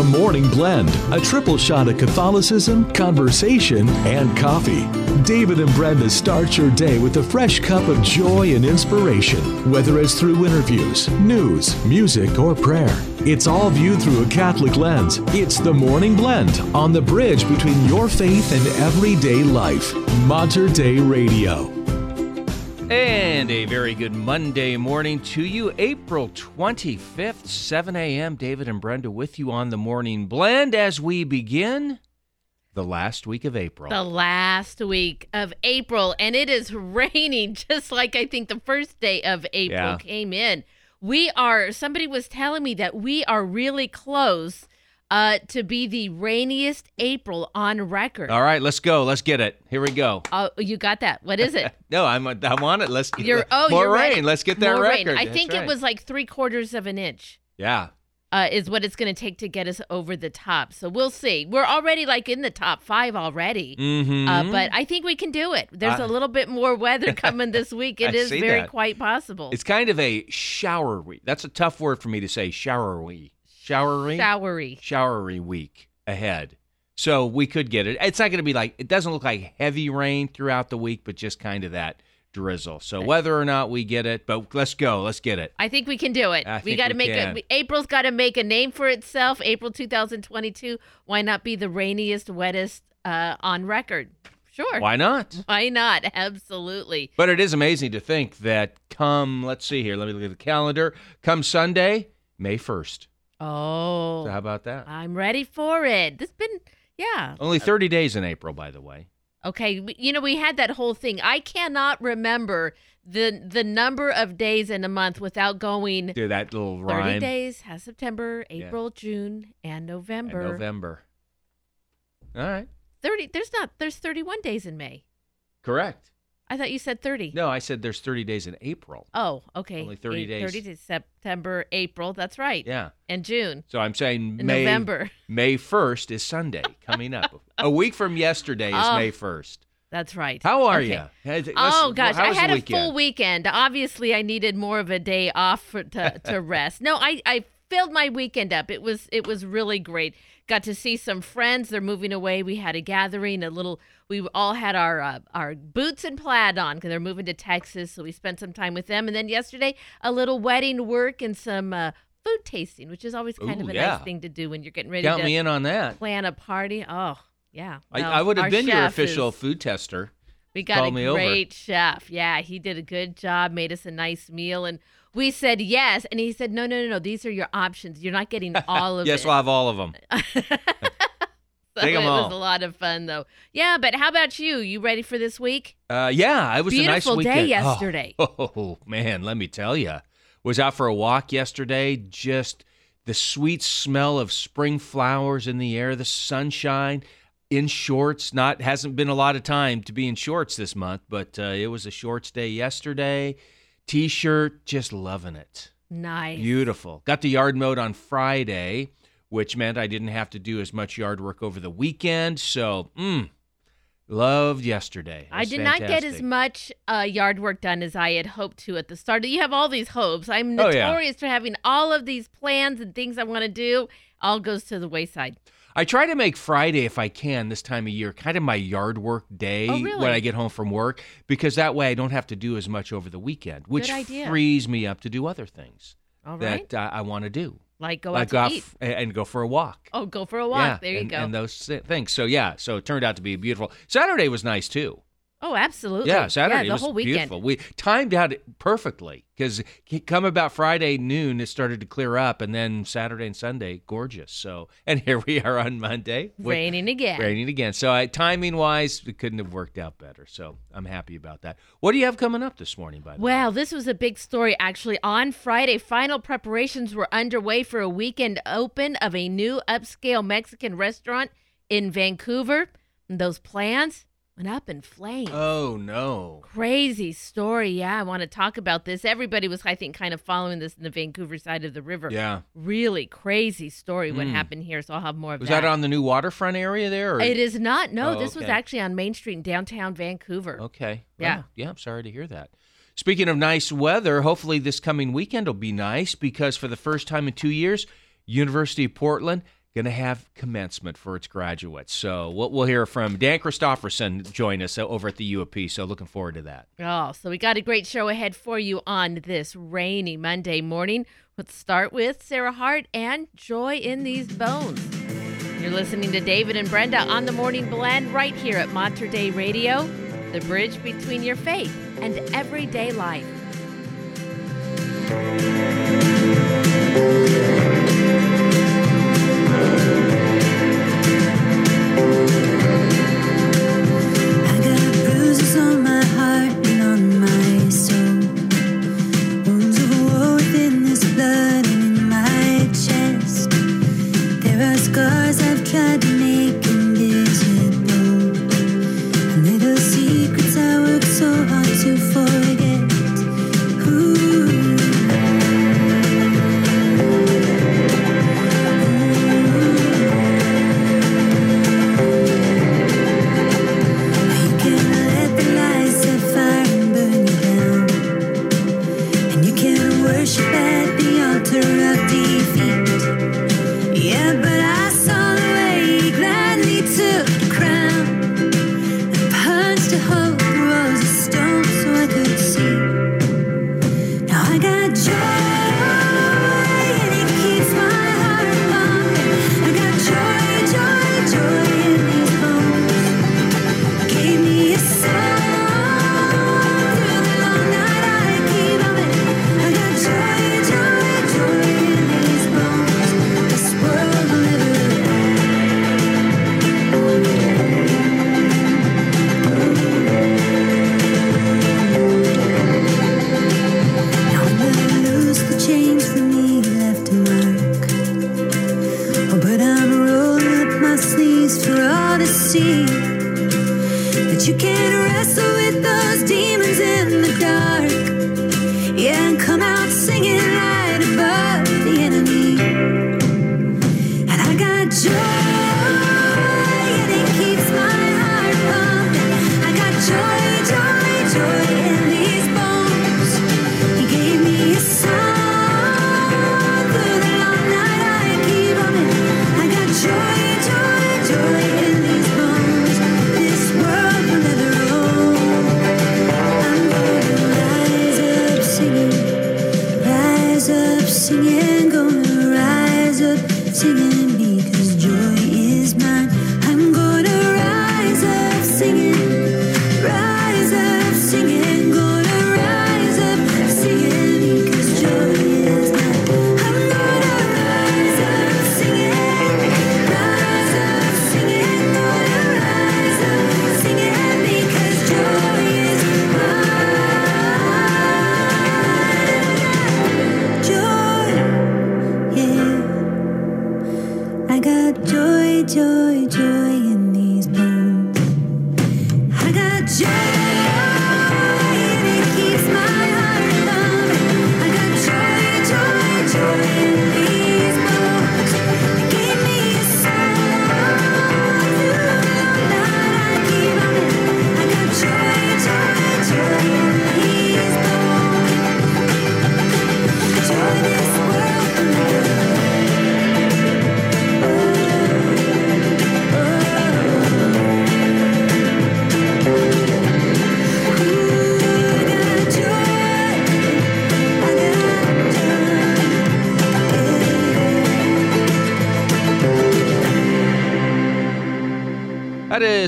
The Morning Blend, a triple shot of Catholicism, conversation, and coffee. David and Brenda start your day with a fresh cup of joy and inspiration, whether it's through interviews, news, music, or prayer. It's all viewed through a Catholic lens. It's The Morning Blend on the bridge between your faith and everyday life. Mater Dei Radio. And a very good Monday morning to you, April 25th, 7 a.m. David and Brenda with you on the morning blend as we begin the last week of April. The last week of April, and it is raining just like I think the first day of April Yeah. came in. We are, somebody was telling me that we are really close uh, to be the rainiest April on record. All right, let's go. Let's get it. Here we go. Oh, you got that. What is it? No, I'm I'm on it. Let's get You're, oh, more you're rain. ready. Let's get that More rain. record. I That's think right. it was like three quarters of an inch. Yeah. uh, is what it's going to take to get us over the top. So we'll see. We're already like in the top five already. Mm-hmm. Uh, but I think we can do it. There's a little bit more weather coming this week. It I is very that. quite possible. it's kind of a showery. That's a tough word for me to say. Showery. Showery. showery. showery week ahead. So we could get it. It's not going to be like it doesn't look like heavy rain throughout the week, but just kind of that drizzle. So whether or not we get it, but let's go. Let's get it. I think we can do it. I we got to make can. a. April's got to make a name for itself. April 2022. Why not be the rainiest, wettest uh, on record? Sure. Why not? Why not? Absolutely. But it is amazing to think that come, let's see here, let me look at the calendar. Come Sunday, May 1st. Oh, So how about that? I'm ready for it. This been yeah. Only 30 days in April, by the way. Okay, you know we had that whole thing. I cannot remember the the number of days in a month without going Do that little rhyme. 30 days has September, April, June, and And November. November. All right. 30 There's not there's 31 days in May. Correct. I thought you said 30. No, I said there's 30 days in April. Oh, okay. Only 30 Eight- days. 30 days September, April. That's right. Yeah. And June. So I'm saying And May November. May 1st is Sunday coming up. a week from yesterday is Oh, May 1st. That's right. How are Okay. you? Oh gosh, I had a full weekend. Obviously, I needed more of a day off for, to to rest. No, I I filled my weekend up. It was it was really great. Got to see some friends. They're moving away. We had a gathering. A little. We all had our uh, our boots and plaid on because they're moving to Texas. So we spent some time with them. And then yesterday, a little wedding work and some uh, food tasting, which is always kind Ooh, of a yeah. nice thing to do when you're getting ready Count to me in on that. plan a party. Oh yeah. I, Well, I would have been your official is- food tester. we got Call a me over. great chef. Yeah, he did a good job, made us a nice meal, and we said yes. And he said, no, no, no, no. These are your options. You're not getting all of them. yes, it. we'll have all of them. so take it all. was a lot of fun, though. Yeah, but how about you? You ready for this week? Uh, yeah, it was Beautiful a nice day weekend. yesterday. Oh, oh, man, let me tell you, was out for a walk yesterday. Just the sweet smell of spring flowers in the air, the sunshine. In shorts, not hasn't been a lot of time to be in shorts this month, but uh, it was a shorts day yesterday. T-shirt, just loving it. Nice. Beautiful. Got the yard mode on Friday, which meant I didn't have to do as much yard work over the weekend. So, mm, loved yesterday. I did not get as much uh, yard work done as I had hoped to at the start. You have all these hopes. I'm Oh, yeah. notorious for having all of these plans and things I want to do. All goes to the wayside. I try to make Friday, if I can, this time of year, kind of my yard work day Oh, really? when I get home from work, because that way I don't have to do as much over the weekend, which frees me up to do other things All right. that uh, I want to do, like go like out to go out eat. and go for a walk. Oh, go for a walk. Yeah, there you and, go. And those things. So yeah, so it turned out to be beautiful. Saturday was nice too. Oh, absolutely. Yeah, Saturday the was whole weekend. beautiful. We timed out it perfectly because come about Friday noon, it started to clear up, and then Saturday and Sunday, gorgeous. So, and here we are on Monday, with- Raining again. raining again. So, I, timing wise, it couldn't have worked out better. So, I'm happy about that. What do you have coming up this morning, by the way? Well, this was a big story actually. On Friday, final preparations were underway for a weekend open of a new upscale Mexican restaurant in Vancouver. And those plans went up in flames. Oh no! Crazy story. Yeah, I want to talk about this. Everybody was, I think, kind of following this in the Vancouver side of the river. Yeah, Really crazy story what Hmm. happened here. So I'll have more of was that. Was that on the new waterfront area there? Or? It is not. No, Oh, this was actually on Main Street in downtown Vancouver. Okay. Yeah. Well, yeah, I'm sorry to hear that. Speaking of nice weather, hopefully this coming weekend will be nice because for the first time in two years, University of Portland going to have commencement for its graduates. So we'll, we'll hear from Dan Christofferson join us uh, over at the U of P. So looking forward to that. Oh, so we got a great show ahead for you on this rainy Monday morning. Let's start with Sarah Hart and Joy in These Bones. You're listening to David and Brenda on the Morning Blend right here at Mater Dei Radio, the bridge between your faith and everyday life. scars I've tried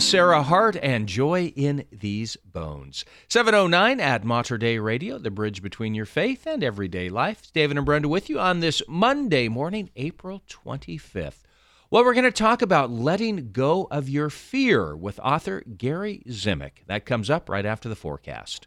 Sarah Hart and Joy in These Bones. 709 at Mater Dei Radio, the bridge between your faith and everyday life. David and Brenda with you on this Monday morning, April 25th. Well, we're going to talk about letting go of your fear with author Gary Zimak. That comes up right after the forecast.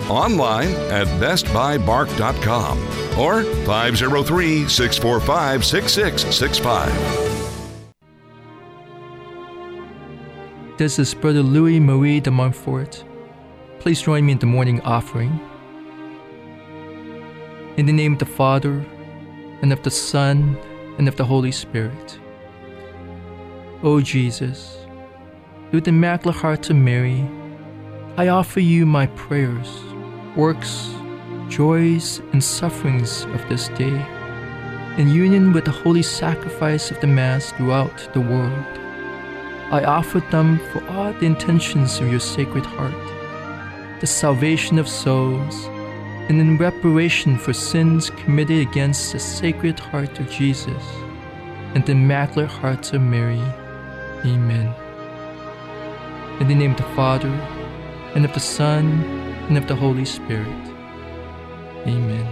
Online at bestbuybark.com or 503 645 6665. This is Brother Louis Marie de Montfort. Please join me in the morning offering. In the name of the Father, and of the Son, and of the Holy Spirit. O Jesus, through the Immaculate Heart of Mary, I offer you my prayers, works, joys, and sufferings of this day, in union with the holy sacrifice of the Mass throughout the world. I offer them for all the intentions of your Sacred Heart, the salvation of souls, and in reparation for sins committed against the Sacred Heart of Jesus and the Immaculate Heart of Mary. Amen. In the name of the Father, and of the Son, and of the Holy Spirit. Amen.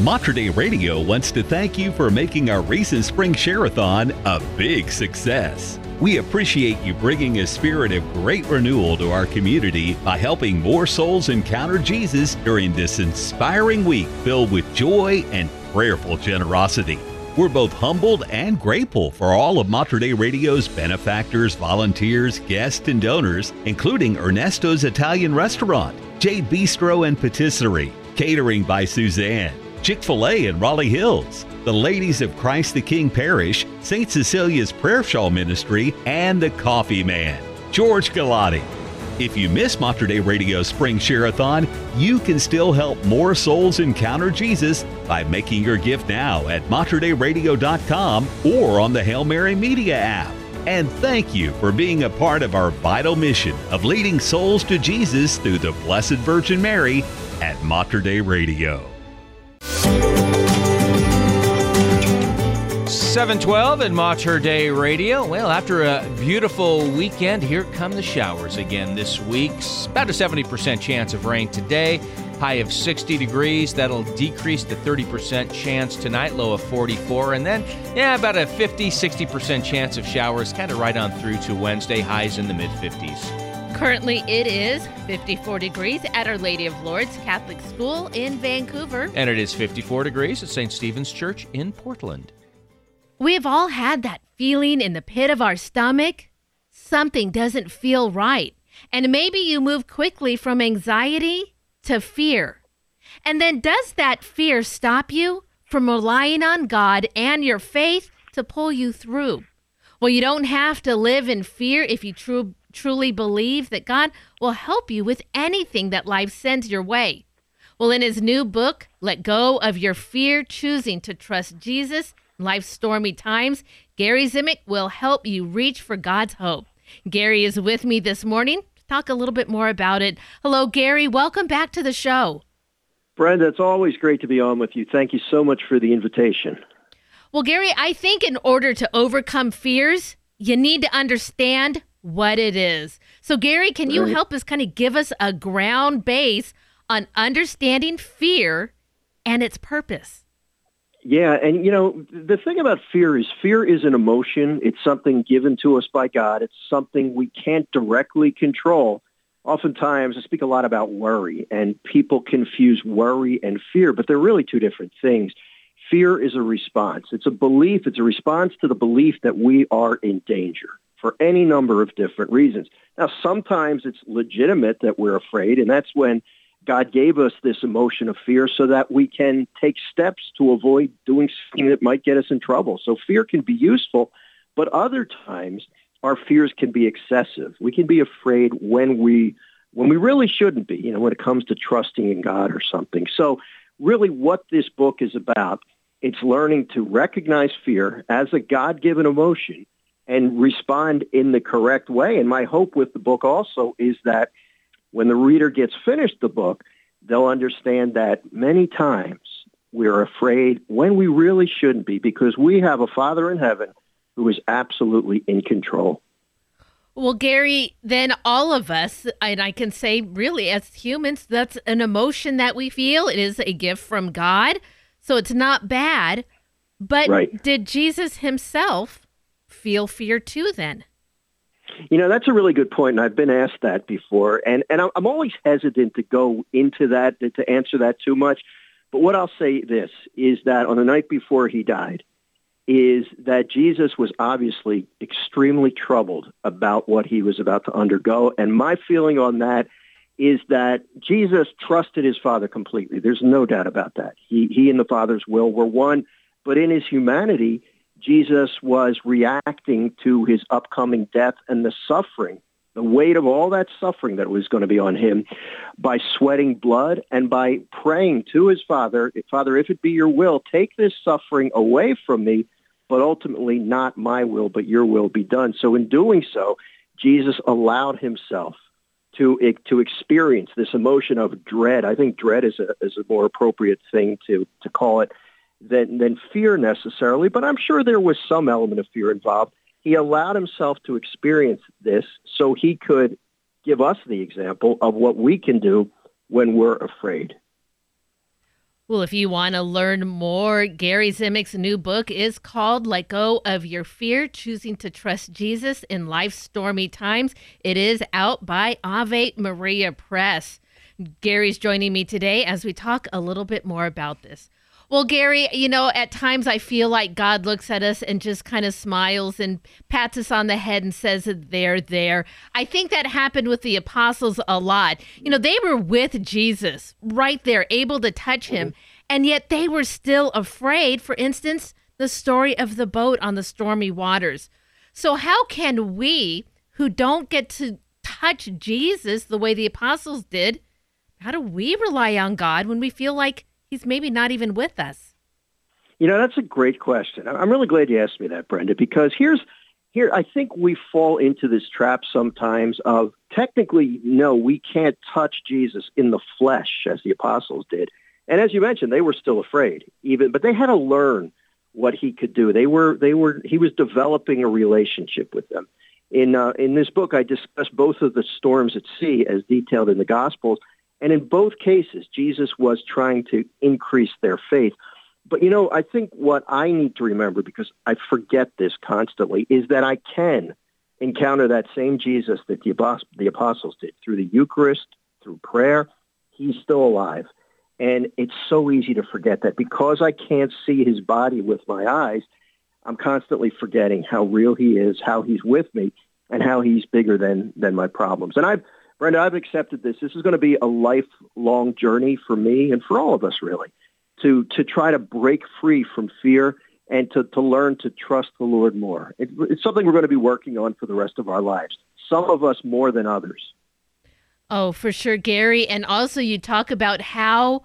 Mater Dei Radio wants to thank you for making our recent Spring Share-a-thon a big success. We appreciate you bringing a spirit of great renewal to our community by helping more souls encounter Jesus during this inspiring week filled with joy and prayerful generosity. We're both humbled and grateful for all of Mater Dei Radio's benefactors, volunteers, guests, and donors, including Ernesto's Italian Restaurant, J Bistro and Patisserie, Catering by Suzanne, Chick fil A in Raleigh Hills, the Ladies of Christ the King Parish, St. Cecilia's Prayer Shawl Ministry, and the Coffee Man, George Galati. If you miss Mater Dei Radio Spring Share-a-thon, you can still help more souls encounter Jesus by making your gift now at materdeiradio.com or on the Hail Mary Media app. And thank you for being a part of our vital mission of leading souls to Jesus through the Blessed Virgin Mary at Mater Dei Radio. 712 and Mater Dei Radio. Well, after a beautiful weekend, here come the showers again this week. About a 70% chance of rain today. High of 60 degrees. That'll decrease to 30% chance tonight, low of 44. And then, yeah, about a 50, 60% chance of showers, kind of right on through to Wednesday, highs in the mid 50s. Currently, it is 54 degrees at Our Lady of Lourdes Catholic School in Vancouver. And it is 54 degrees at St. Stephen's Church in Portland. We have all had that feeling in the pit of our stomach. Something doesn't feel right. And maybe you move quickly from anxiety to fear. And then does that fear stop you from relying on God and your faith to pull you through? Well, you don't have to live in fear if you tru- truly believe that God will help you with anything that life sends your way. Well, in his new book, Let Go of Your Fear, Choosing to Trust Jesus, life's stormy times, Gary Zimak will help you reach for God's hope. Gary is with me this morning to talk a little bit more about it. Hello, Gary. Welcome back to the show. Brenda, it's always great to be on with you. Thank you so much for the invitation. Well, Gary, I think in order to overcome fears, you need to understand what it is. So, Gary, can you help us kind of give us a ground base on understanding fear and its purpose? Yeah, and you know, the thing about fear is fear is an emotion. It's something given to us by God. It's something we can't directly control. Oftentimes, I speak a lot about worry, and people confuse worry and fear, but they're really two different things. Fear is a response. It's a belief. It's a response to the belief that we are in danger for any number of different reasons. Now, sometimes it's legitimate that we're afraid, and that's when God gave us this emotion of fear so that we can take steps to avoid doing something that might get us in trouble. So fear can be useful, but other times our fears can be excessive. We can be afraid when we when we really shouldn't be, you know, when it comes to trusting in God or something. So really what this book is about, it's learning to recognize fear as a God-given emotion and respond in the correct way. And my hope with the book also is that when the reader gets finished the book, they'll understand that many times we're afraid when we really shouldn't be because we have a Father in heaven who is absolutely in control. Well, Gary, then all of us, and I can say really as humans, that's an emotion that we feel. It is a gift from God. So it's not bad. But right. did Jesus himself feel fear too then? You know, that's a really good point, and I've been asked that before, and and I'm always hesitant to go into that to answer that too much. But what I'll say this is that on the night before he died, is that Jesus was obviously extremely troubled about what he was about to undergo. And my feeling on that is that Jesus trusted his Father completely. There's no doubt about that. He, he and the Father's will were one. But in his humanity, Jesus was reacting to his upcoming death and the suffering, the weight of all that suffering that was going to be on him by sweating blood and by praying to his Father, Father, if it be your will, take this suffering away from me but ultimately not my will, but your will be done. So in doing so, Jesus allowed himself to to experience this emotion of dread. I think dread is a is a more appropriate thing to to call it than than fear necessarily, but I'm sure there was some element of fear involved. He allowed himself to experience this so he could give us the example of what we can do when we're afraid. Well, if you want to learn more, Gary Zimak's new book is called Let Go of Your Fear Choosing to Trust Jesus in Life's Stormy Times. It is out by Ave Maria Press. Gary's joining me today as we talk a little bit more about this. Well, Gary, you know, at times I feel like God looks at us and just kind of smiles and pats us on the head and says they're there. I think that happened with the apostles a lot. You know, they were with Jesus right there, able to touch him, mm-hmm. and yet they were still afraid. For instance, the story of the boat on the stormy waters. So, how can we who don't get to touch Jesus the way the apostles did, how do we rely on God when we feel like he's maybe not even with us? You know, that's a great question. I'm really glad you asked me that, Brenda, because here's here I think we fall into this trap sometimes of technically no, we can't touch Jesus in the flesh as the apostles did. And as you mentioned, they were still afraid, even but they had to learn what he could do. They were they were he was developing a relationship with them. In uh, in this book, I discuss both of the storms at sea as detailed in the Gospels, and in both cases, Jesus was trying to increase their faith. But you know, I think what I need to remember, because I forget this constantly, is that I can encounter that same Jesus that the apostles did through the Eucharist, through prayer. He's still alive. And it's so easy to forget that because I can't see his body with my eyes, I'm constantly forgetting how real he is, how he's with me, and how he's bigger than, than my problems. And I've Brenda, I've accepted this. This is going to be a lifelong journey for me and for all of us, really, to to try to break free from fear and to, to learn to trust the Lord more. It, it's something we're going to be working on for the rest of our lives. Some of us more than others. Oh, for sure, Gary. And also, you talk about how,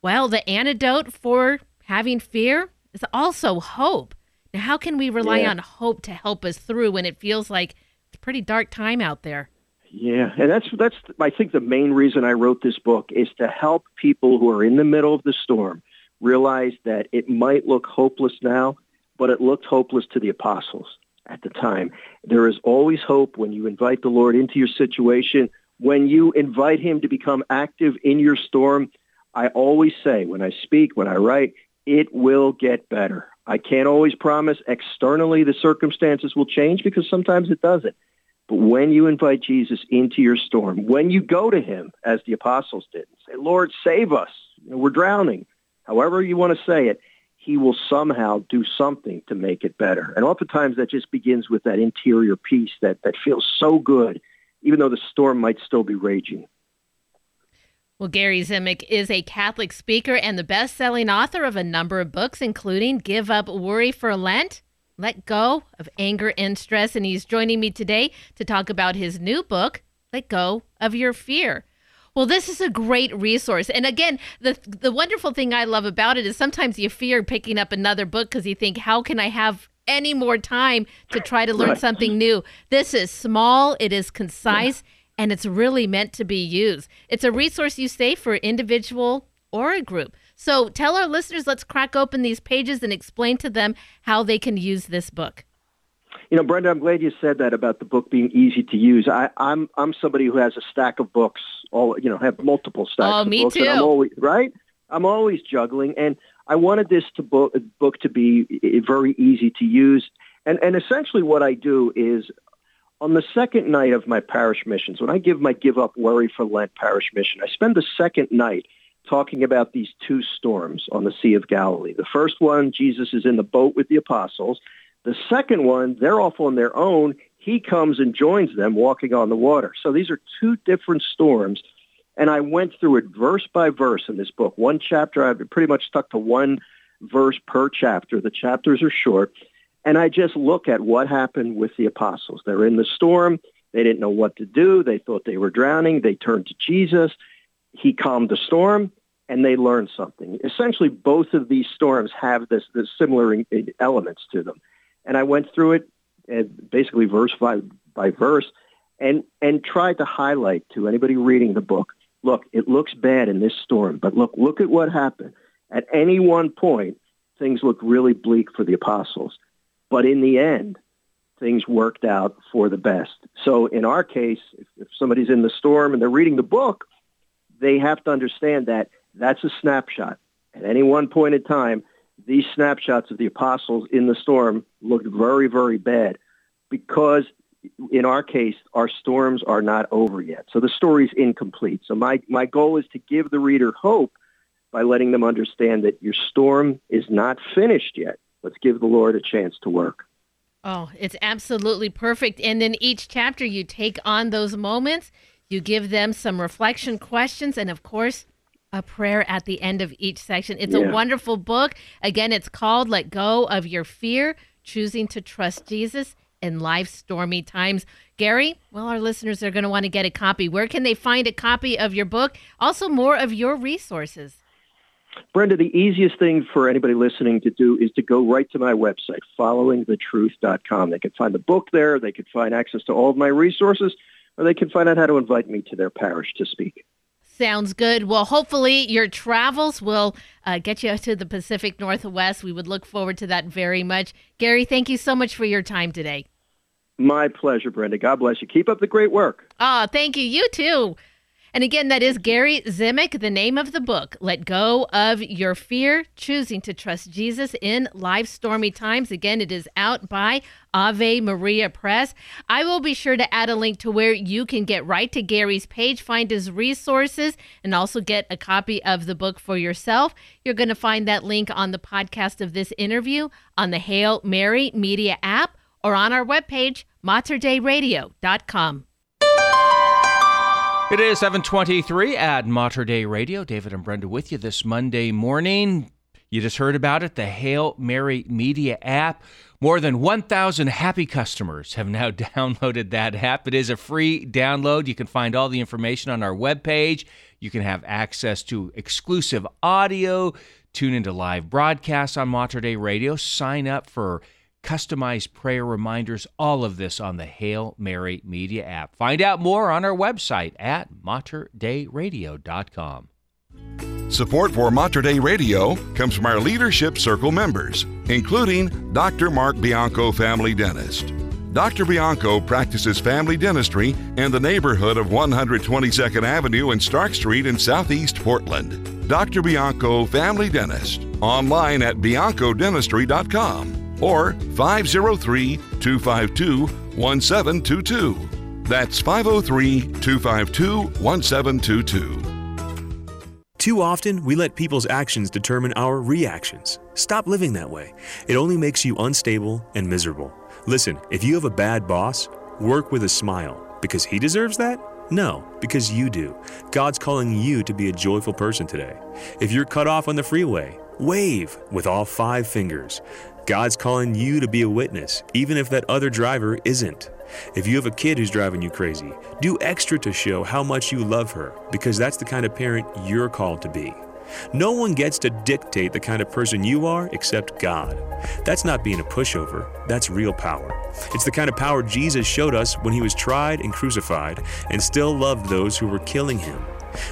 well, the antidote for having fear is also hope. Now, how can we rely yeah. on hope to help us through when it feels like it's a pretty dark time out there? Yeah, and that's that's I think the main reason I wrote this book is to help people who are in the middle of the storm realize that it might look hopeless now, but it looked hopeless to the apostles at the time. There is always hope when you invite the Lord into your situation, when you invite him to become active in your storm. I always say when I speak, when I write, it will get better. I can't always promise externally the circumstances will change because sometimes it doesn't. But when you invite Jesus into your storm, when you go to him, as the apostles did, and say, Lord, save us. We're drowning. However you want to say it, he will somehow do something to make it better. And oftentimes that just begins with that interior peace that, that feels so good, even though the storm might still be raging. Well, Gary Zimak is a Catholic speaker and the best selling author of a number of books, including Give Up Worry for Lent let go of anger and stress. And he's joining me today to talk about his new book, Let Go of Your Fear. Well, this is a great resource. And again, the the wonderful thing I love about it is sometimes you fear picking up another book because you think, how can I have any more time to try to learn right. something new? This is small, it is concise, yeah. and it's really meant to be used. It's a resource you say for individual or a group. So tell our listeners, let's crack open these pages and explain to them how they can use this book. You know, Brenda, I'm glad you said that about the book being easy to use. I, am I'm, I'm somebody who has a stack of books, all you know, have multiple stacks oh, of me books. Too. I'm always right. I'm always juggling, and I wanted this to book, book to be very easy to use. And and essentially, what I do is on the second night of my parish missions, when I give my Give Up Worry for Lent parish mission, I spend the second night talking about these two storms on the Sea of Galilee. The first one, Jesus is in the boat with the apostles. The second one, they're off on their own. He comes and joins them walking on the water. So these are two different storms. And I went through it verse by verse in this book. One chapter, I've pretty much stuck to one verse per chapter. The chapters are short. And I just look at what happened with the apostles. They're in the storm. They didn't know what to do. They thought they were drowning. They turned to Jesus. He calmed the storm and they learned something. Essentially, both of these storms have this, this similar elements to them. And I went through it uh, basically verse by, by verse and, and tried to highlight to anybody reading the book, look, it looks bad in this storm, but look, look at what happened. At any one point, things looked really bleak for the apostles. But in the end, things worked out for the best. So in our case, if, if somebody's in the storm and they're reading the book, they have to understand that that's a snapshot. At any one point in time, these snapshots of the apostles in the storm looked very, very bad because in our case, our storms are not over yet. So the story's incomplete. So my, my goal is to give the reader hope by letting them understand that your storm is not finished yet. Let's give the Lord a chance to work. Oh, it's absolutely perfect. And in each chapter, you take on those moments, you give them some reflection questions, and of course, a prayer at the end of each section. It's yeah. a wonderful book. Again, it's called Let Go of Your Fear Choosing to Trust Jesus in Life's Stormy Times. Gary, well, our listeners are going to want to get a copy. Where can they find a copy of your book? Also, more of your resources. Brenda, the easiest thing for anybody listening to do is to go right to my website, followingthetruth.com. They can find the book there. They can find access to all of my resources, or they can find out how to invite me to their parish to speak. Sounds good. Well, hopefully your travels will uh, get you to the Pacific Northwest. We would look forward to that very much. Gary, thank you so much for your time today. My pleasure, Brenda. God bless you. Keep up the great work. Oh, thank you. You too. And again, that is Gary Zimak, the name of the book, Let Go of Your Fear, Choosing to Trust Jesus in Life's Stormy Times. Again, it is out by Ave Maria Press. I will be sure to add a link to where you can get right to Gary's page, find his resources, and also get a copy of the book for yourself. You're going to find that link on the podcast of this interview, on the Hail Mary Media app, or on our webpage, materdeiradio.com. It is 723 at Mater Dei Radio. David and Brenda with you this Monday morning. You just heard about it, the Hail Mary Media app. More than 1,000 happy customers have now downloaded that app. It is a free download. You can find all the information on our webpage. You can have access to exclusive audio, tune into live broadcasts on Mater Dei Radio, sign up for customized prayer reminders, all of this on the Hail Mary Media app. Find out more on our website at materdeiradio.com. Support for Mater Dei Radio comes from our Leadership Circle members, including Dr. Mark Bianco, family dentist. Dr. Bianco practices family dentistry in the neighborhood of 122nd Avenue and Stark Street in Southeast Portland. Dr. Bianco, family dentist, online at biancodentistry.com or 503 252 1722. That's 503 252 1722. Too often, we let people's actions determine our reactions. Stop living that way. It only makes you unstable and miserable. Listen, if you have a bad boss, work with a smile because he deserves that? No, because you do. God's calling you to be a joyful person today. If you're cut off on the freeway, wave with all five fingers. God's calling you to be a witness, even if that other driver isn't. If you have a kid who's driving you crazy, do extra to show how much you love her, because that's the kind of parent you're called to be. No one gets to dictate the kind of person you are except God. That's not being a pushover, that's real power. It's the kind of power Jesus showed us when he was tried and crucified and still loved those who were killing him.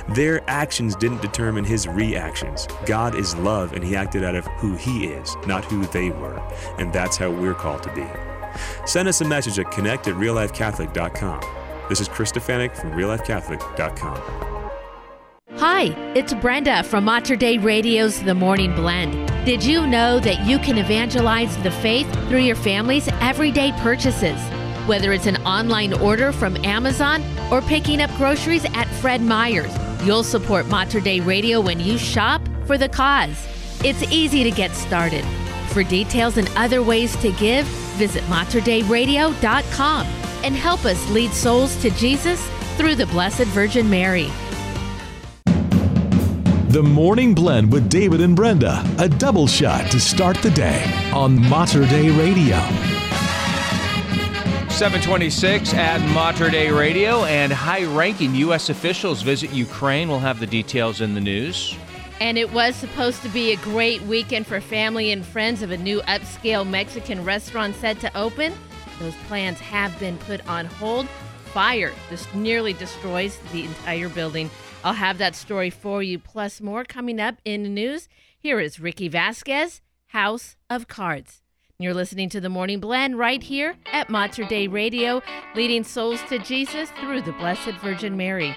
Their actions didn't determine his reactions. God is love, and he acted out of who he is, not who they were. And that's how we're called to be. Send us a message at connect at reallifecatholic.com. This is Chris Stefanick from reallifecatholic.com. Hi, it's Brenda from Mater Dei Radio's The Morning Blend. Did you know that you can evangelize the faith through your family's everyday purchases? Whether it's an online order from Amazon or picking up groceries at Fred Meyer's, You'll support Mater Dei Radio when you shop for the cause. It's easy to get started. For details and other ways to give, visit materdeiradio.com and help us lead souls to Jesus through the Blessed Virgin Mary. The Morning Blend with David and Brenda, a double shot to start the day on Mater Dei Radio. 726 at Mater Dei Radio and high ranking U.S. officials visit Ukraine. We'll have the details in the news. And it was supposed to be a great weekend for family and friends of a new upscale Mexican restaurant set to open. Those plans have been put on hold. Fire just nearly destroys the entire building. I'll have that story for you, plus more coming up in the news. Here is Ricky Vasquez, House of Cards. You're listening to the Morning Blend right here at Mater Dei Radio, leading souls to Jesus through the Blessed Virgin Mary.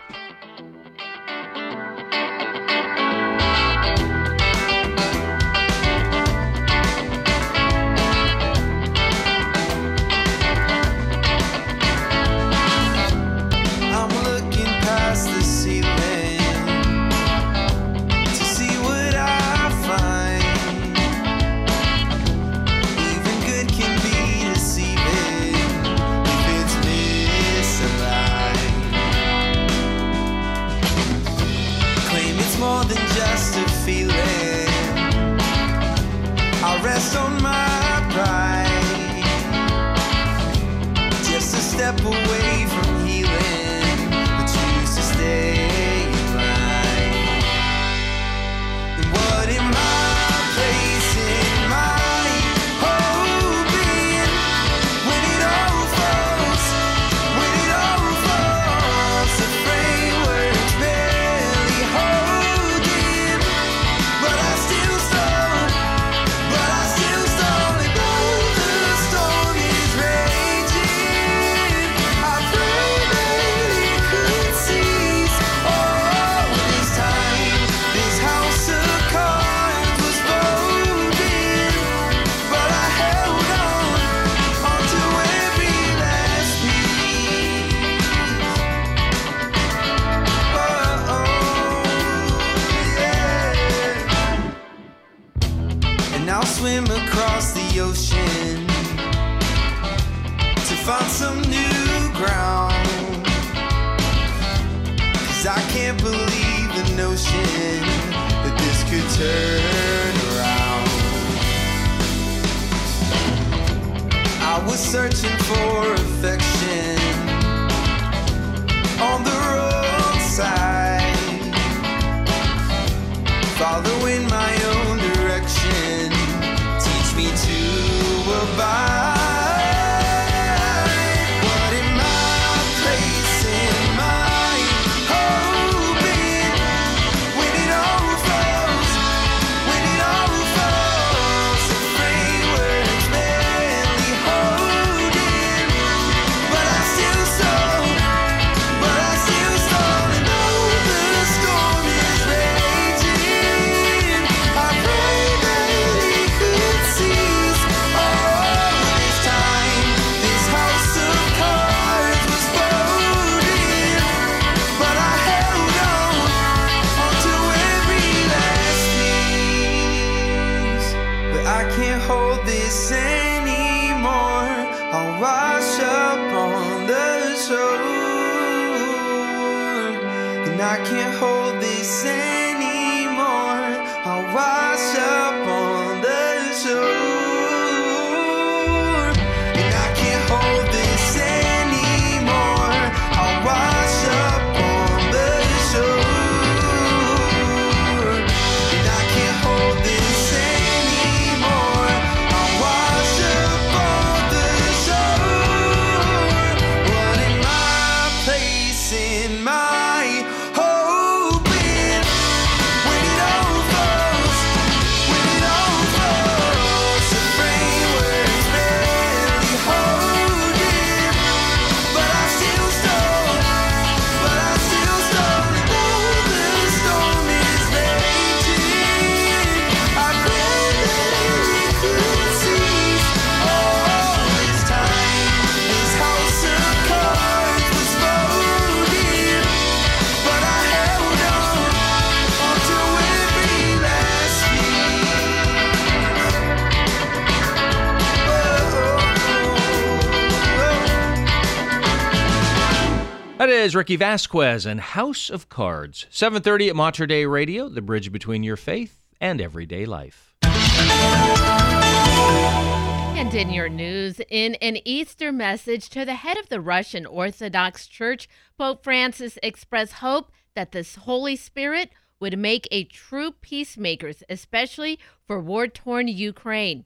That is Ricky Vasquez and House of Cards. 7:30 at Mater Dei Radio, the bridge between your faith and everyday life. And in your news, in an Easter message to the head of the Russian Orthodox Church, Pope Francis expressed hope that the Holy Spirit would make a true peacemakers, especially for war-torn Ukraine.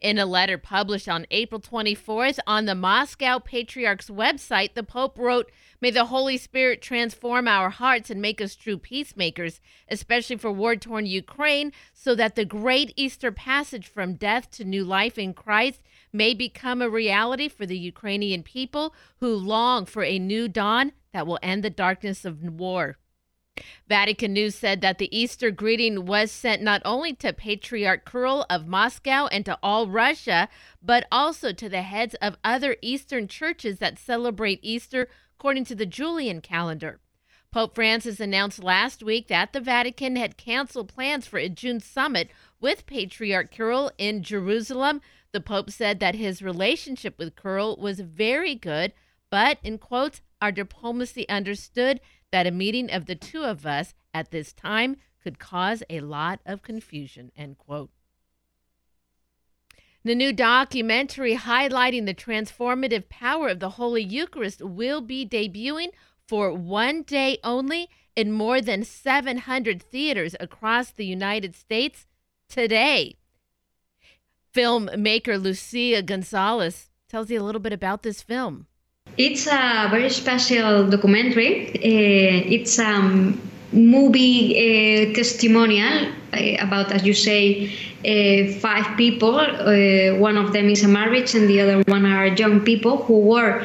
In a letter published on April 24th on the Moscow Patriarch's website, the Pope wrote, May the Holy Spirit transform our hearts and make us true peacemakers, especially for war torn Ukraine, so that the great Easter passage from death to new life in Christ may become a reality for the Ukrainian people who long for a new dawn that will end the darkness of war. Vatican News said that the Easter greeting was sent not only to Patriarch Kirill of Moscow and to all Russia, but also to the heads of other Eastern churches that celebrate Easter according to the Julian calendar. Pope Francis announced last week that the Vatican had canceled plans for a June summit with Patriarch Kirill in Jerusalem. The Pope said that his relationship with Kirill was very good, but, in quotes, our diplomacy understood that a meeting of the two of us at this time could cause a lot of confusion, end quote. The new documentary highlighting the transformative power of the Holy Eucharist will be debuting for one day only in more than 700 theaters across the United States today. Filmmaker Lucia Gonzalez tells you a little bit about this film. It's a very special documentary. Uh, it's a movie uh, testimonial uh, about, as you say, uh, five people. Uh, one of them is a marriage, and the other one are young people who were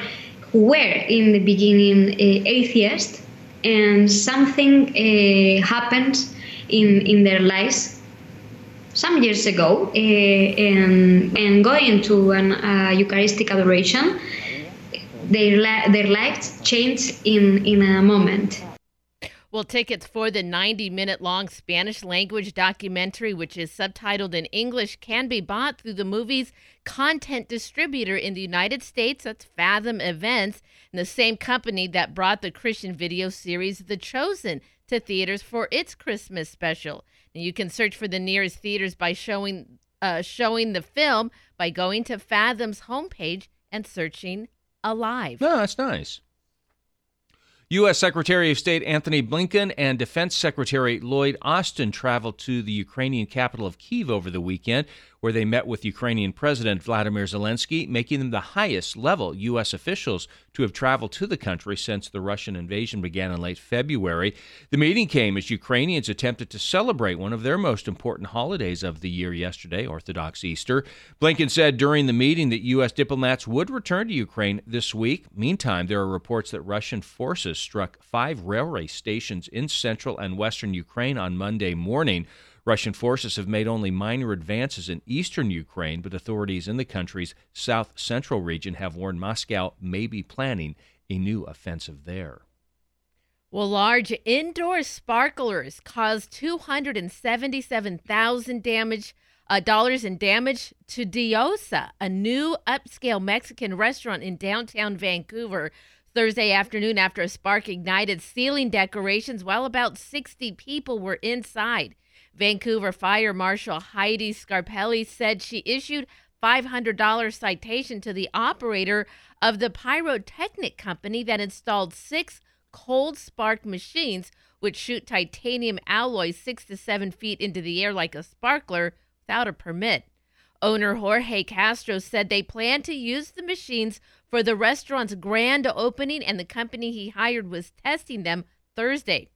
who were in the beginning uh, atheists, and something happened in in their lives some years ago, and and going to an Eucharistic adoration their, la- their lives change in, in a moment. Well, tickets for the 90 minute long Spanish language documentary, which is subtitled in English, can be bought through the movie's content distributor in the United States. That's Fathom Events, and the same company that brought the Christian video series The Chosen to theaters for its Christmas special. And you can search for the nearest theaters by showing uh, showing the film by going to Fathom's homepage and searching alive. No, that's nice. U.S. Secretary of State Antony Blinken and Defense Secretary Lloyd Austin traveled to the Ukrainian capital of Kiev over the weekend where they met with Ukrainian President Vladimir Zelensky, making them the highest level U.S. officials to have traveled to the country since the Russian invasion began in late February. The meeting came as Ukrainians attempted to celebrate one of their most important holidays of the year yesterday, Orthodox Easter. Blinken said during the meeting that U.S. diplomats would return to Ukraine this week. Meantime, there are reports that Russian forces struck five railway stations in central and western Ukraine on Monday morning. Russian forces have made only minor advances in eastern Ukraine, but authorities in the country's south central region have warned Moscow may be planning a new offensive there. Well, large indoor sparklers caused 277,000 damage uh, dollars in damage to Diosa, a new upscale Mexican restaurant in downtown Vancouver, Thursday afternoon after a spark ignited ceiling decorations while about 60 people were inside. Vancouver Fire Marshal Heidi Scarpelli said she issued $500 citation to the operator of the pyrotechnic company that installed six cold spark machines which shoot titanium alloys six to seven feet into the air like a sparkler without a permit. Owner Jorge Castro said they plan to use the machines for the restaurant's grand opening, and the company he hired was testing them Thursday.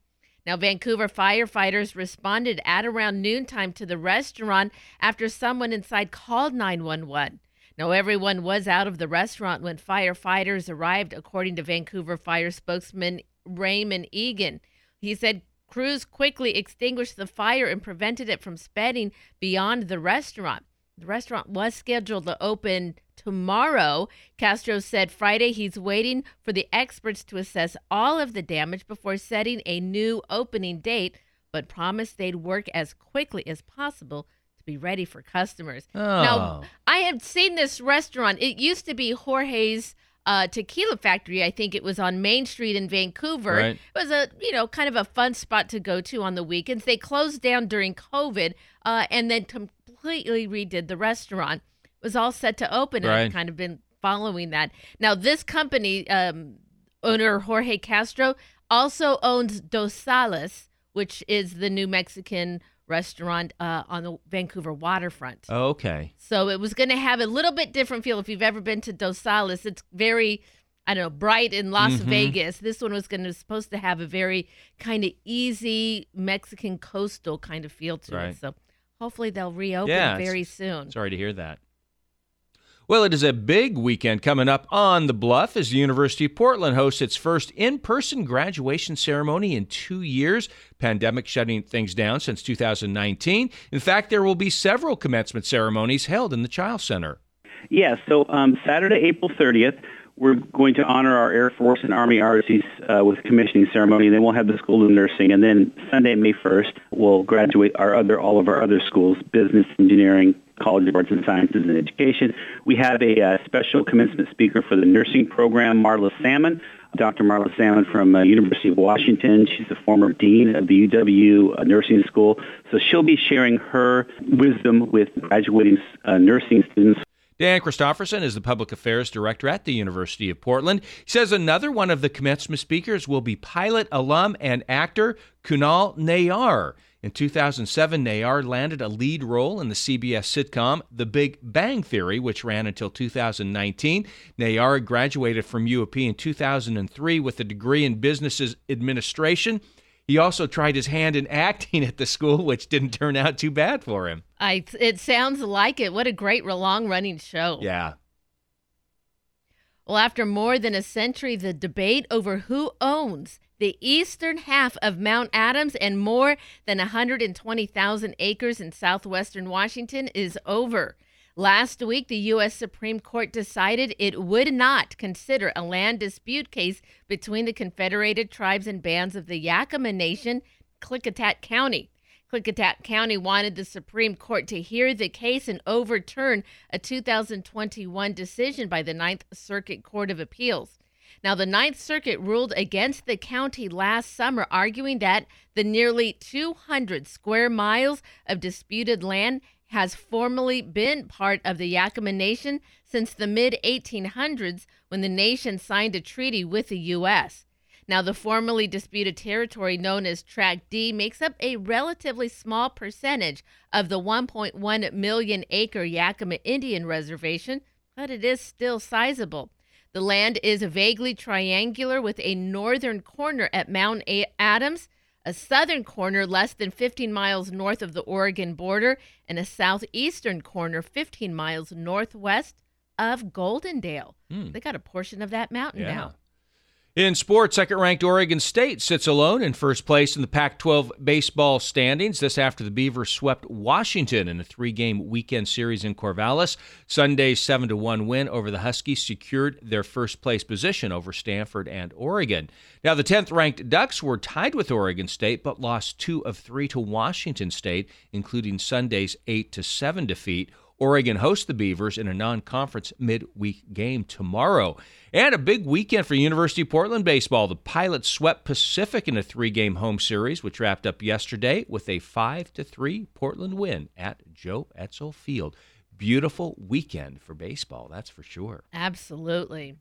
Now, Vancouver firefighters responded at around noontime to the restaurant after someone inside called 911. Now, everyone was out of the restaurant when firefighters arrived, according to Vancouver Fire spokesman Raymond Egan. He said crews quickly extinguished the fire and prevented it from spreading beyond the restaurant. The restaurant was scheduled to open tomorrow. Castro said Friday he's waiting for the experts to assess all of the damage before setting a new opening date, but promised they'd work as quickly as possible to be ready for customers. Oh. Now, I have seen this restaurant. It used to be Jorge's uh, tequila factory. I think it was on Main Street in Vancouver. Right. It was a you know kind of a fun spot to go to on the weekends. They closed down during COVID, uh, and then completely redid the restaurant. Was all set to open, and Right. I've kind of been following that. Now this company um, owner Jorge Castro also owns Dos Salas, which is the new Mexican restaurant uh, on the Vancouver waterfront. Okay. So it was going to have a little bit different feel. If you've ever been to Dos Salas, it's very, I don't know, bright in Las Mhm. Vegas. This one was going to supposed to have a very kind of easy Mexican coastal kind of feel to Right. it. So hopefully they'll reopen Yeah, very soon. Sorry to hear that. Well, it is a big weekend coming up on the Bluff as the University of Portland hosts its first in person graduation ceremony in two years. Pandemic shutting things down since 2019. In fact, there will be several commencement ceremonies held in the Chiles Center. Yeah, so um, Saturday, April 30th, we're going to honor our Air Force and Army ROTCs uh, with commissioning ceremony. Then we'll have the School of Nursing, and then Sunday, May 1st, we'll graduate our other all of our other schools: business, engineering, College of Arts and Sciences, and Education. We have a uh, special commencement speaker for the nursing program, Marla Salmon. Dr. Marla Salmon from uh, University of Washington. She's the former dean of the UW uh, Nursing School. So she'll be sharing her wisdom with graduating uh, nursing students Dan Christofferson is the Public Affairs Director at the University of Portland. He says another one of the commencement speakers will be pilot, alum, and actor Kunal Nayyar. In 2007, Nayyar landed a lead role in the CBS sitcom The Big Bang Theory, which ran until 2019. Nayyar graduated from UOP in 2003 with a degree in business administration. He also tried his hand in acting at the school, which didn't turn out too bad for him. I, it sounds like it. What a great long running show. Yeah. Well, after more than a century, the debate over who owns the eastern half of Mount Adams and more than 120,000 acres in southwestern Washington is over. Last week, the U.S. Supreme Court decided it would not consider a land dispute case between the Confederated Tribes and Bands of the Yakama Nation, Klickitat County. Klickitat County wanted the Supreme Court to hear the case and overturn a 2021 decision by the Ninth Circuit Court of Appeals. Now, the Ninth Circuit ruled against the county last summer, arguing that the nearly 200 square miles of disputed land has formerly been part of the Yakama Nation since the mid 1800s when the nation signed a treaty with the U.S. Now, the formerly disputed territory known as Tract D makes up a relatively small percentage of the 1.1 million acre Yakama Indian Reservation, but it is still sizable. The land is vaguely triangular with a northern corner at Mount a- Adams, a southern corner less than 15 miles north of the Oregon border, and a southeastern corner 15 miles northwest of Goldendale. Hmm. They got a portion of that mountain Yeah. now. In sports, second ranked Oregon State sits alone in first place in the Pac 12 baseball standings. This after the Beavers swept Washington in a three game weekend series in Corvallis. Sunday's 7 1 win over the Huskies secured their first place position over Stanford and Oregon. Now, the 10th ranked Ducks were tied with Oregon State but lost two of three to Washington State, including Sunday's 8 7 defeat. Oregon hosts the Beavers in a non conference midweek game tomorrow. And a big weekend for University of Portland baseball. The Pilots swept Pacific in a three game home series, which wrapped up yesterday with a 5 3 Portland win at Joe Etzel Field. Beautiful weekend for baseball, that's for sure. Absolutely.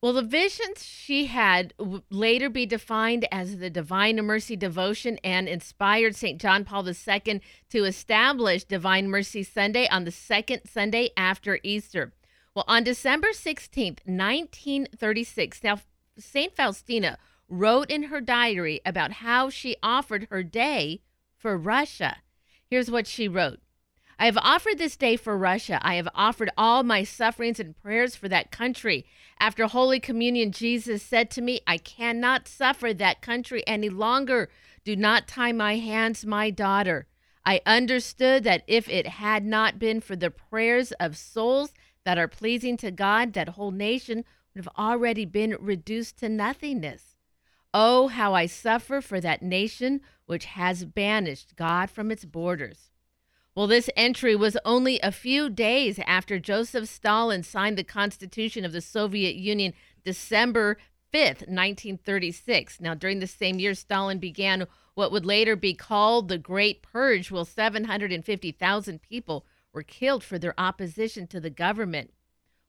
Well, the visions she had would later be defined as the Divine Mercy devotion and inspired St. John Paul II to establish Divine Mercy Sunday on the second Sunday after Easter. Well, on December 16th, 1936, now St. Faustina wrote in her diary about how she offered her day for Russia. Here's what she wrote. I have offered this day for Russia. I have offered all my sufferings and prayers for that country. After Holy Communion, Jesus said to me, I cannot suffer that country any longer. Do not tie my hands, my daughter. I understood that if it had not been for the prayers of souls that are pleasing to God, that whole nation would have already been reduced to nothingness. Oh, how I suffer for that nation which has banished God from its borders. Well, this entry was only a few days after Joseph Stalin signed the Constitution of the Soviet Union December 5th, 1936. Now, during the same year, Stalin began what would later be called the Great Purge, while 750,000 people were killed for their opposition to the government.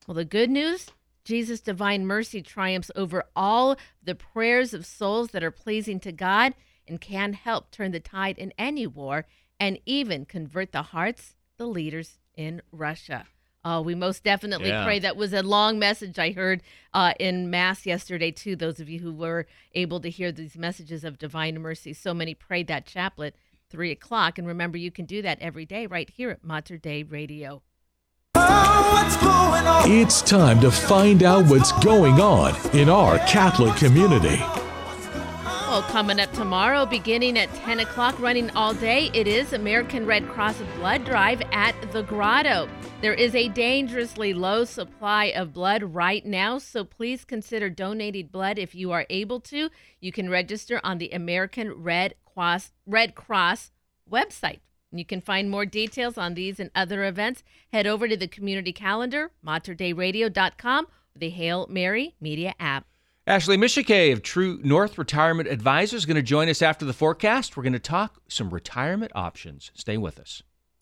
Well, the good news Jesus' divine mercy triumphs over all the prayers of souls that are pleasing to God and can help turn the tide in any war and even convert the hearts the leaders in Russia. Oh, we most definitely yeah. pray. That was a long message I heard uh, in Mass yesterday, too. Those of you who were able to hear these messages of divine mercy. So many prayed that chaplet, 3 o'clock. And remember, you can do that every day right here at Mater Dei Radio. It's time to find out what's going on in our Catholic community. Well, coming up tomorrow, beginning at 10 o'clock, running all day, it is American Red Cross Blood Drive at the Grotto. There is a dangerously low supply of blood right now, so please consider donating blood if you are able to. You can register on the American Red Cross, Red Cross website. You can find more details on these and other events. Head over to the community calendar, materdeiradio.com, the Hail Mary Media app. Ashley Micciche of True North Retirement Advisors is going to join us after the forecast. We're going to talk some retirement options. Stay with us.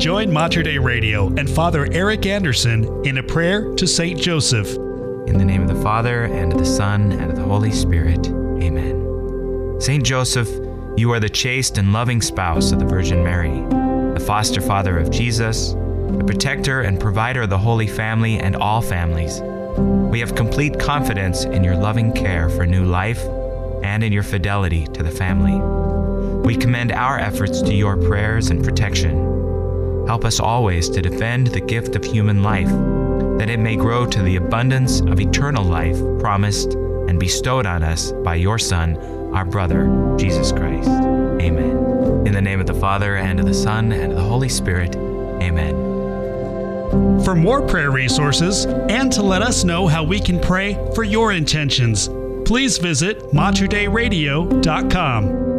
Join Mater Dei Radio and Father Eric Anderson in a prayer to Saint Joseph. In the name of the Father, and of the Son, and of the Holy Spirit. Amen. Saint Joseph, you are the chaste and loving spouse of the Virgin Mary, the foster father of Jesus, the protector and provider of the Holy Family and all families. We have complete confidence in your loving care for new life and in your fidelity to the family. We commend our efforts to your prayers and protection Help us always to defend the gift of human life, that it may grow to the abundance of eternal life promised and bestowed on us by your Son, our brother, Jesus Christ. Amen. In the name of the Father, and of the Son, and of the Holy Spirit. Amen. For more prayer resources and to let us know how we can pray for your intentions, please visit materdeiradio.com.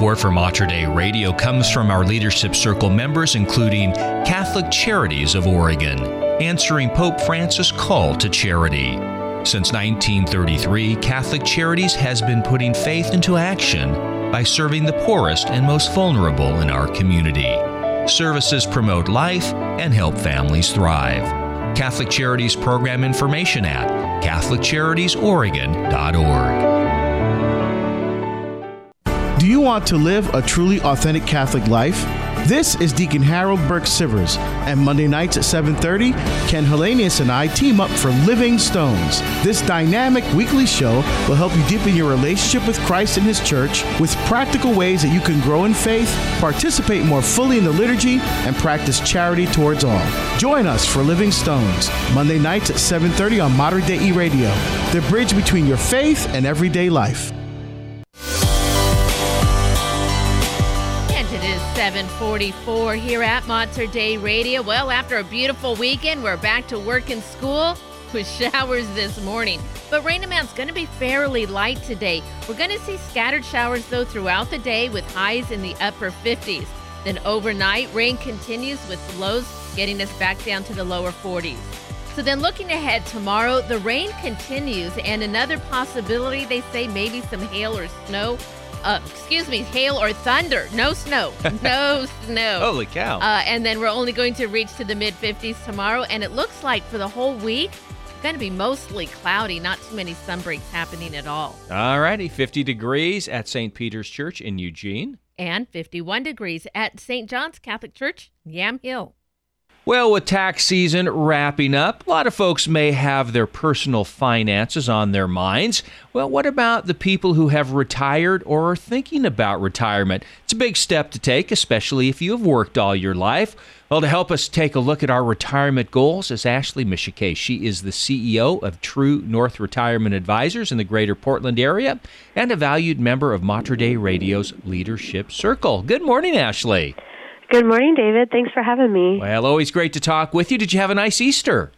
Support for Mater Dei Radio comes from our Leadership Circle members, including Catholic Charities of Oregon, answering Pope Francis' call to charity. Since 1933, Catholic Charities has been putting faith into action by serving the poorest and most vulnerable in our community. Services promote life and help families thrive. Catholic Charities program information at CatholicCharitiesOregon.org. You want to live a truly authentic Catholic life? This is Deacon Harold Burke Sivers, and Monday nights at 7:30, Ken Hellenius and I team up for Living Stones. This dynamic weekly show will help you deepen your relationship with Christ and His church with practical ways that you can grow in faith, participate more fully in the liturgy, and practice charity towards all. Join us for Living Stones, Monday nights at 7:30 on Modern Day E Radio, the bridge between your faith and everyday life. 744 here at Mater Dei Radio. Well, after a beautiful weekend, we're back to work and school with showers this morning. But rain amount's going to be fairly light today. We're going to see scattered showers, though, throughout the day with highs in the upper 50s. Then overnight, rain continues with lows getting us back down to the lower 40s. So then looking ahead tomorrow, the rain continues and another possibility, they say maybe some hail or snow uh, excuse me, hail or thunder. No snow. No snow. Holy cow. Uh, and then we're only going to reach to the mid 50s tomorrow. And it looks like for the whole week, it's going to be mostly cloudy, not too many sunbreaks happening at all. All righty, 50 degrees at St. Peter's Church in Eugene. And 51 degrees at St. John's Catholic Church, Yamhill. Well, with tax season wrapping up, a lot of folks may have their personal finances on their minds. Well, what about the people who have retired or are thinking about retirement? It's a big step to take, especially if you have worked all your life. Well, to help us take a look at our retirement goals is Ashley Micciche. She is the CEO of True North Retirement Advisors in the greater Portland area and a valued member of Mater Dei Radio's Leadership Circle. Good morning, Ashley. Good morning, David. Thanks for having me. Well, always great to talk with you. Did you have a nice Easter?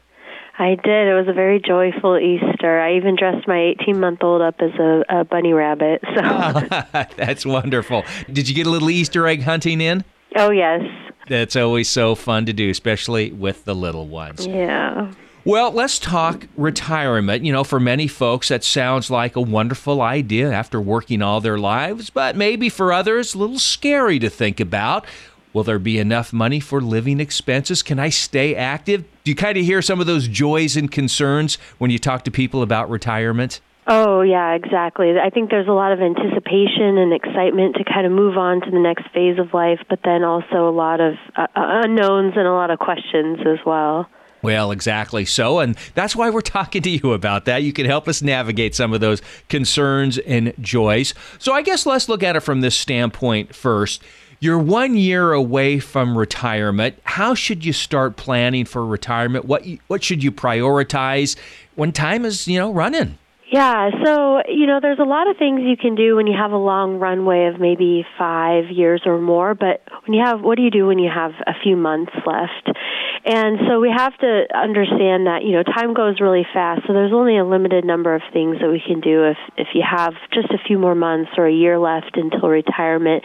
I did. It was a very joyful Easter. I even dressed my 18 month old up as a, a, bunny rabbit. So that's wonderful. Did you get a little Easter egg hunting in? Oh yes. That's always so fun to do, especially with the little ones. Yeah. Well, let's talk retirement. You know, for many folks, that sounds like a wonderful idea after working all their lives, but maybe for others, a little scary to think about. Will there be enough money for living expenses? Can I stay active? Do you kind of hear some of those joys and concerns when you talk to people about retirement? Oh, yeah, exactly. I think there's a lot of anticipation and excitement to kind of move on to the next phase of life, but then also a lot of uh, uh unknowns and a lot of questions as well. Well, exactly so. And that's why we're talking to you about that. You can help us navigate some of those concerns and joys. So I guess let's look at it from this standpoint first. You're one year away from retirement. How should you start planning for retirement? What what should you prioritize when time is, you know, running? Yeah, so, you know, there's a lot of things you can do when you have a long runway of maybe 5 years or more, but when you have what do you do when you have a few months left? And so we have to understand that, you know, time goes really fast. So there's only a limited number of things that we can do if, if you have just a few more months or a year left until retirement.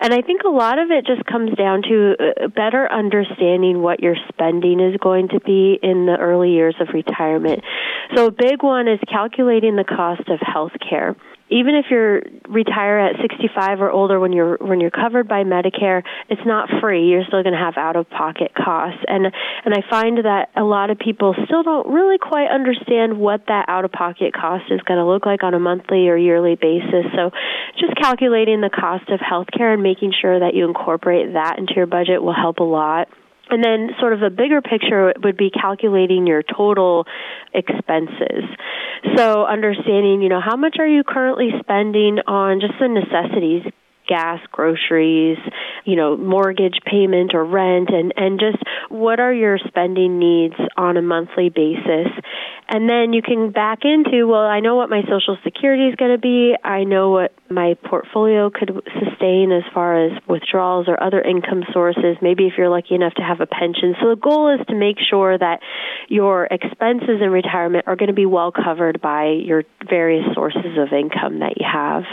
And I think a lot of it just comes down to uh, better understanding what your spending is going to be in the early years of retirement. So a big one is calculating the cost of health care even if you're retire at 65 or older when you're when you're covered by Medicare, it's not free. You're still going to have out of pocket costs. And and I find that a lot of people still don't really quite understand what that out of pocket cost is going to look like on a monthly or yearly basis. So just calculating the cost of healthcare and making sure that you incorporate that into your budget will help a lot. And then, sort of a bigger picture would be calculating your total expenses. So, understanding, you know, how much are you currently spending on just the necessities, gas, groceries, you know, mortgage payment or rent and and just what are your spending needs on a monthly basis. And then you can back into, well, I know what my social security is going to be. I know what my portfolio could sustain as far as withdrawals or other income sources. Maybe if you're lucky enough to have a pension. So the goal is to make sure that your expenses in retirement are going to be well covered by your various sources of income that you have.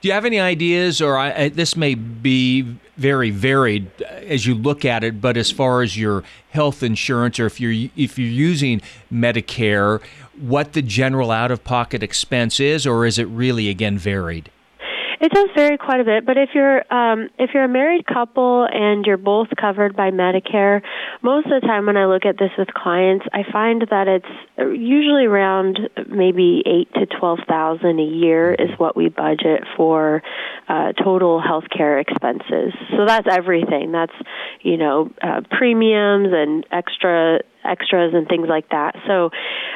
Do you have any ideas, or I, this may be very varied uh, as you look at it, but as far as your health insurance, or if you're if you're using Medicare, what the general out-of-pocket expense is, or is it really again varied? It does vary quite a bit, but if you're um, if you're a married couple and you're both covered by Medicare, most of the time when I look at this with clients, I find that it's usually around maybe eight to twelve thousand a year is what we budget for uh, total health care expenses. So that's everything. That's you know uh, premiums and extra extras and things like that. So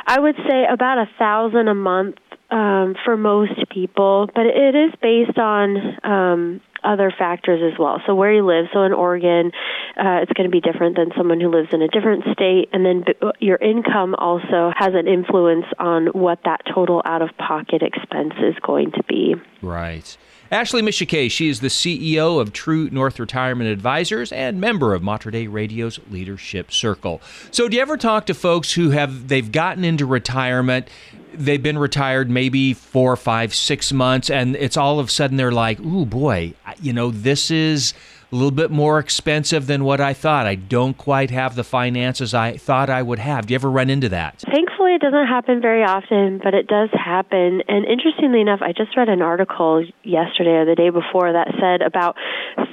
I would say about a thousand a month um, for most people, but it is based on um, other factors as well. So where you live, so in Oregon, uh, it's going to be different than someone who lives in a different state, and then b- your income also has an influence on what that total out-of-pocket expense is going to be. Right. Ashley Micciche, she is the CEO of True North Retirement Advisors and member of Mater Dei Radio's Leadership Circle. So, do you ever talk to folks who have they've gotten into retirement they've been retired maybe four, five, six months, and it's all of a sudden they're like, "Ooh, boy, you know, this is a little bit more expensive than what I thought. I don't quite have the finances I thought I would have." Do you ever run into that? Thankfully, it doesn't happen very often, but it does happen. And interestingly enough, I just read an article yesterday or the day before that said about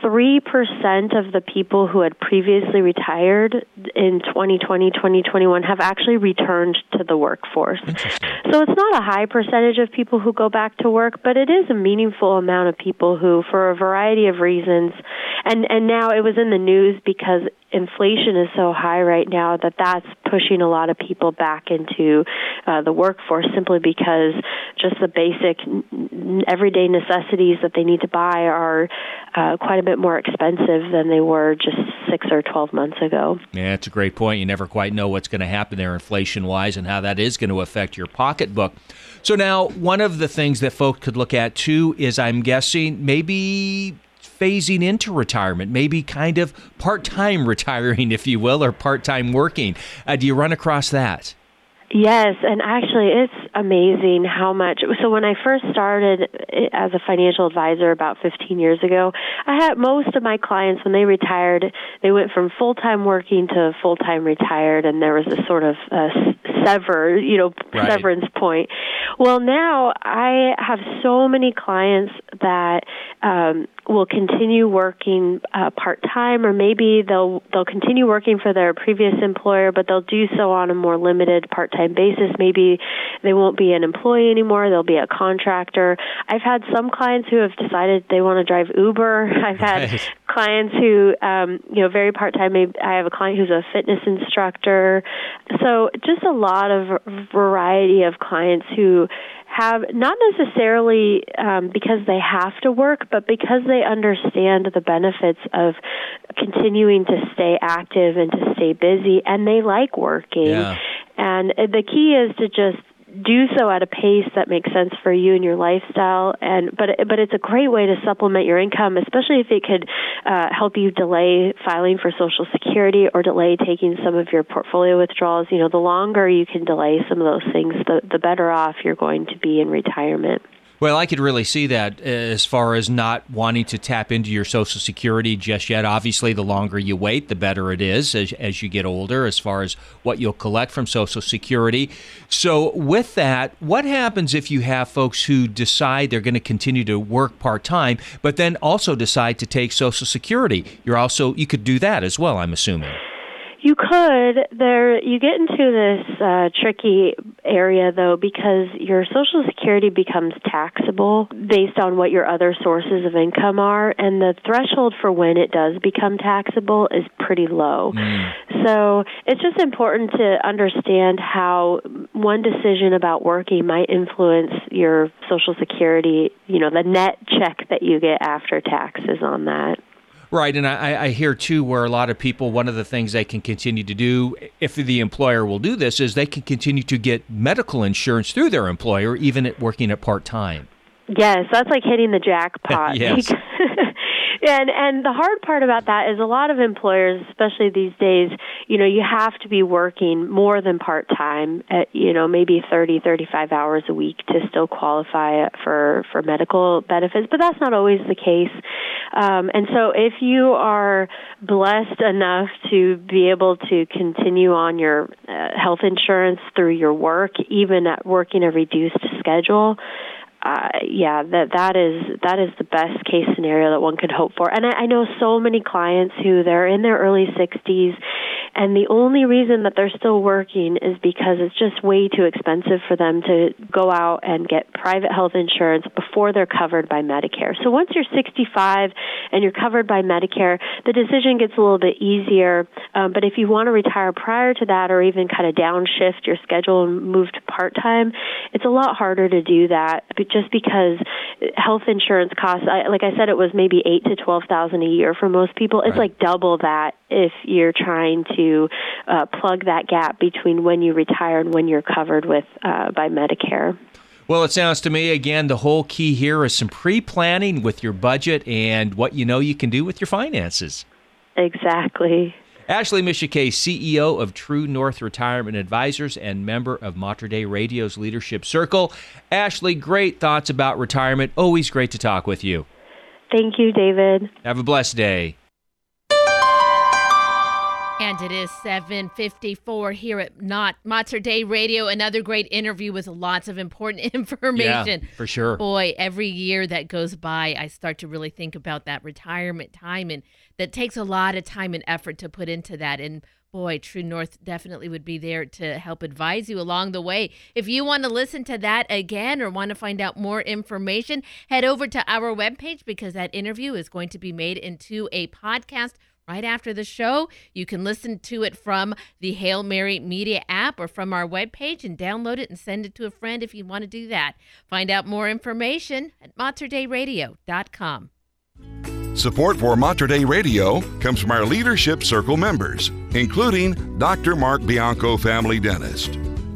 3% of the people who had previously retired in 2020, 2021 have actually returned to the workforce. So it's not a high percentage of people who go back to work, but it is a meaningful amount of people who, for a variety of reasons, and, and now it was in the news because inflation is so high right now that that's pushing a lot of people back into uh, the workforce simply because just the basic everyday necessities that they need to buy are uh, quite a bit more expensive than they were just six or 12 months ago. Yeah, it's a great point. You never quite know what's going to happen there inflation wise and how that is going to affect your pocketbook. So, now one of the things that folks could look at too is I'm guessing maybe phasing into retirement, maybe kind of part time retiring, if you will, or part time working. Uh, do you run across that? Yes, and actually, it's amazing how much. So, when I first started as a financial advisor about 15 years ago, I had most of my clients, when they retired, they went from full time working to full time retired, and there was a sort of uh, sever, you know, right. severance point. Well, now I have so many clients that um, will continue working uh, part time, or maybe they'll they'll continue working for their previous employer, but they'll do so on a more limited part time basis. Maybe they won't be an employee anymore; they'll be a contractor. I've had some clients who have decided they want to drive Uber. I've had right. clients who, um, you know, very part time. Maybe I have a client who's a fitness instructor. So just a lot of variety of clients who have not necessarily um, because they have to work, but because they understand the benefits of continuing to stay active and to stay busy, and they like working. Yeah. And the key is to just do so at a pace that makes sense for you and your lifestyle. And but but it's a great way to supplement your income especially if it could uh, help you delay filing for social security or delay taking some of your portfolio withdrawals. You know the longer you can delay some of those things the the better off you're going to be in retirement well, I could really see that uh, as far as not wanting to tap into your Social Security just yet. Obviously, the longer you wait, the better it is as, as you get older, as far as what you'll collect from Social Security. So, with that, what happens if you have folks who decide they're going to continue to work part time, but then also decide to take Social Security? You're also, you could do that as well, I'm assuming. You could. There, you get into this uh, tricky area though because your Social Security becomes taxable based on what your other sources of income are, and the threshold for when it does become taxable is pretty low. Mm. So it's just important to understand how one decision about working might influence your Social Security. You know, the net check that you get after taxes on that. Right, and I, I hear too where a lot of people, one of the things they can continue to do, if the employer will do this, is they can continue to get medical insurance through their employer, even at working at part time. Yes, that's like hitting the jackpot. yes. And and the hard part about that is a lot of employers, especially these days, you know, you have to be working more than part time at you know maybe thirty thirty five hours a week to still qualify for for medical benefits, but that's not always the case. Um, and so, if you are blessed enough to be able to continue on your uh, health insurance through your work, even at working a reduced schedule, uh, yeah, that that is that is the best case scenario that one could hope for. And I, I know so many clients who they're in their early 60s and the only reason that they're still working is because it's just way too expensive for them to go out and get private health insurance before they're covered by Medicare. So once you're 65 and you're covered by Medicare, the decision gets a little bit easier. Um, but if you want to retire prior to that or even kind of downshift your schedule and move to part time, it's a lot harder to do that just because health insurance costs, I, like I said, it was maybe eight to 12,000 a year for most people. It's right. like double that if you're trying to uh, plug that gap between when you retire and when you're covered with uh, by Medicare. Well, it sounds to me, again, the whole key here is some pre planning with your budget and what you know you can do with your finances. Exactly. Ashley Micciche, CEO of True North Retirement Advisors and member of Mater Dei Radio's Leadership Circle. Ashley, great thoughts about retirement. Always great to talk with you. Thank you, David. Have a blessed day. And it is 7:54 here at Not Mater Dei Radio. Another great interview with lots of important information. Yeah, for sure. Boy, every year that goes by, I start to really think about that retirement time, and that takes a lot of time and effort to put into that. And boy, True North definitely would be there to help advise you along the way. If you want to listen to that again or want to find out more information, head over to our webpage because that interview is going to be made into a podcast right after the show. You can listen to it from the Hail Mary Media app or from our webpage and download it and send it to a friend if you want to do that. Find out more information at materdeiradio.com. Support for Mater Dei Radio comes from our Leadership Circle members, including Dr. Mark Bianco, family dentist.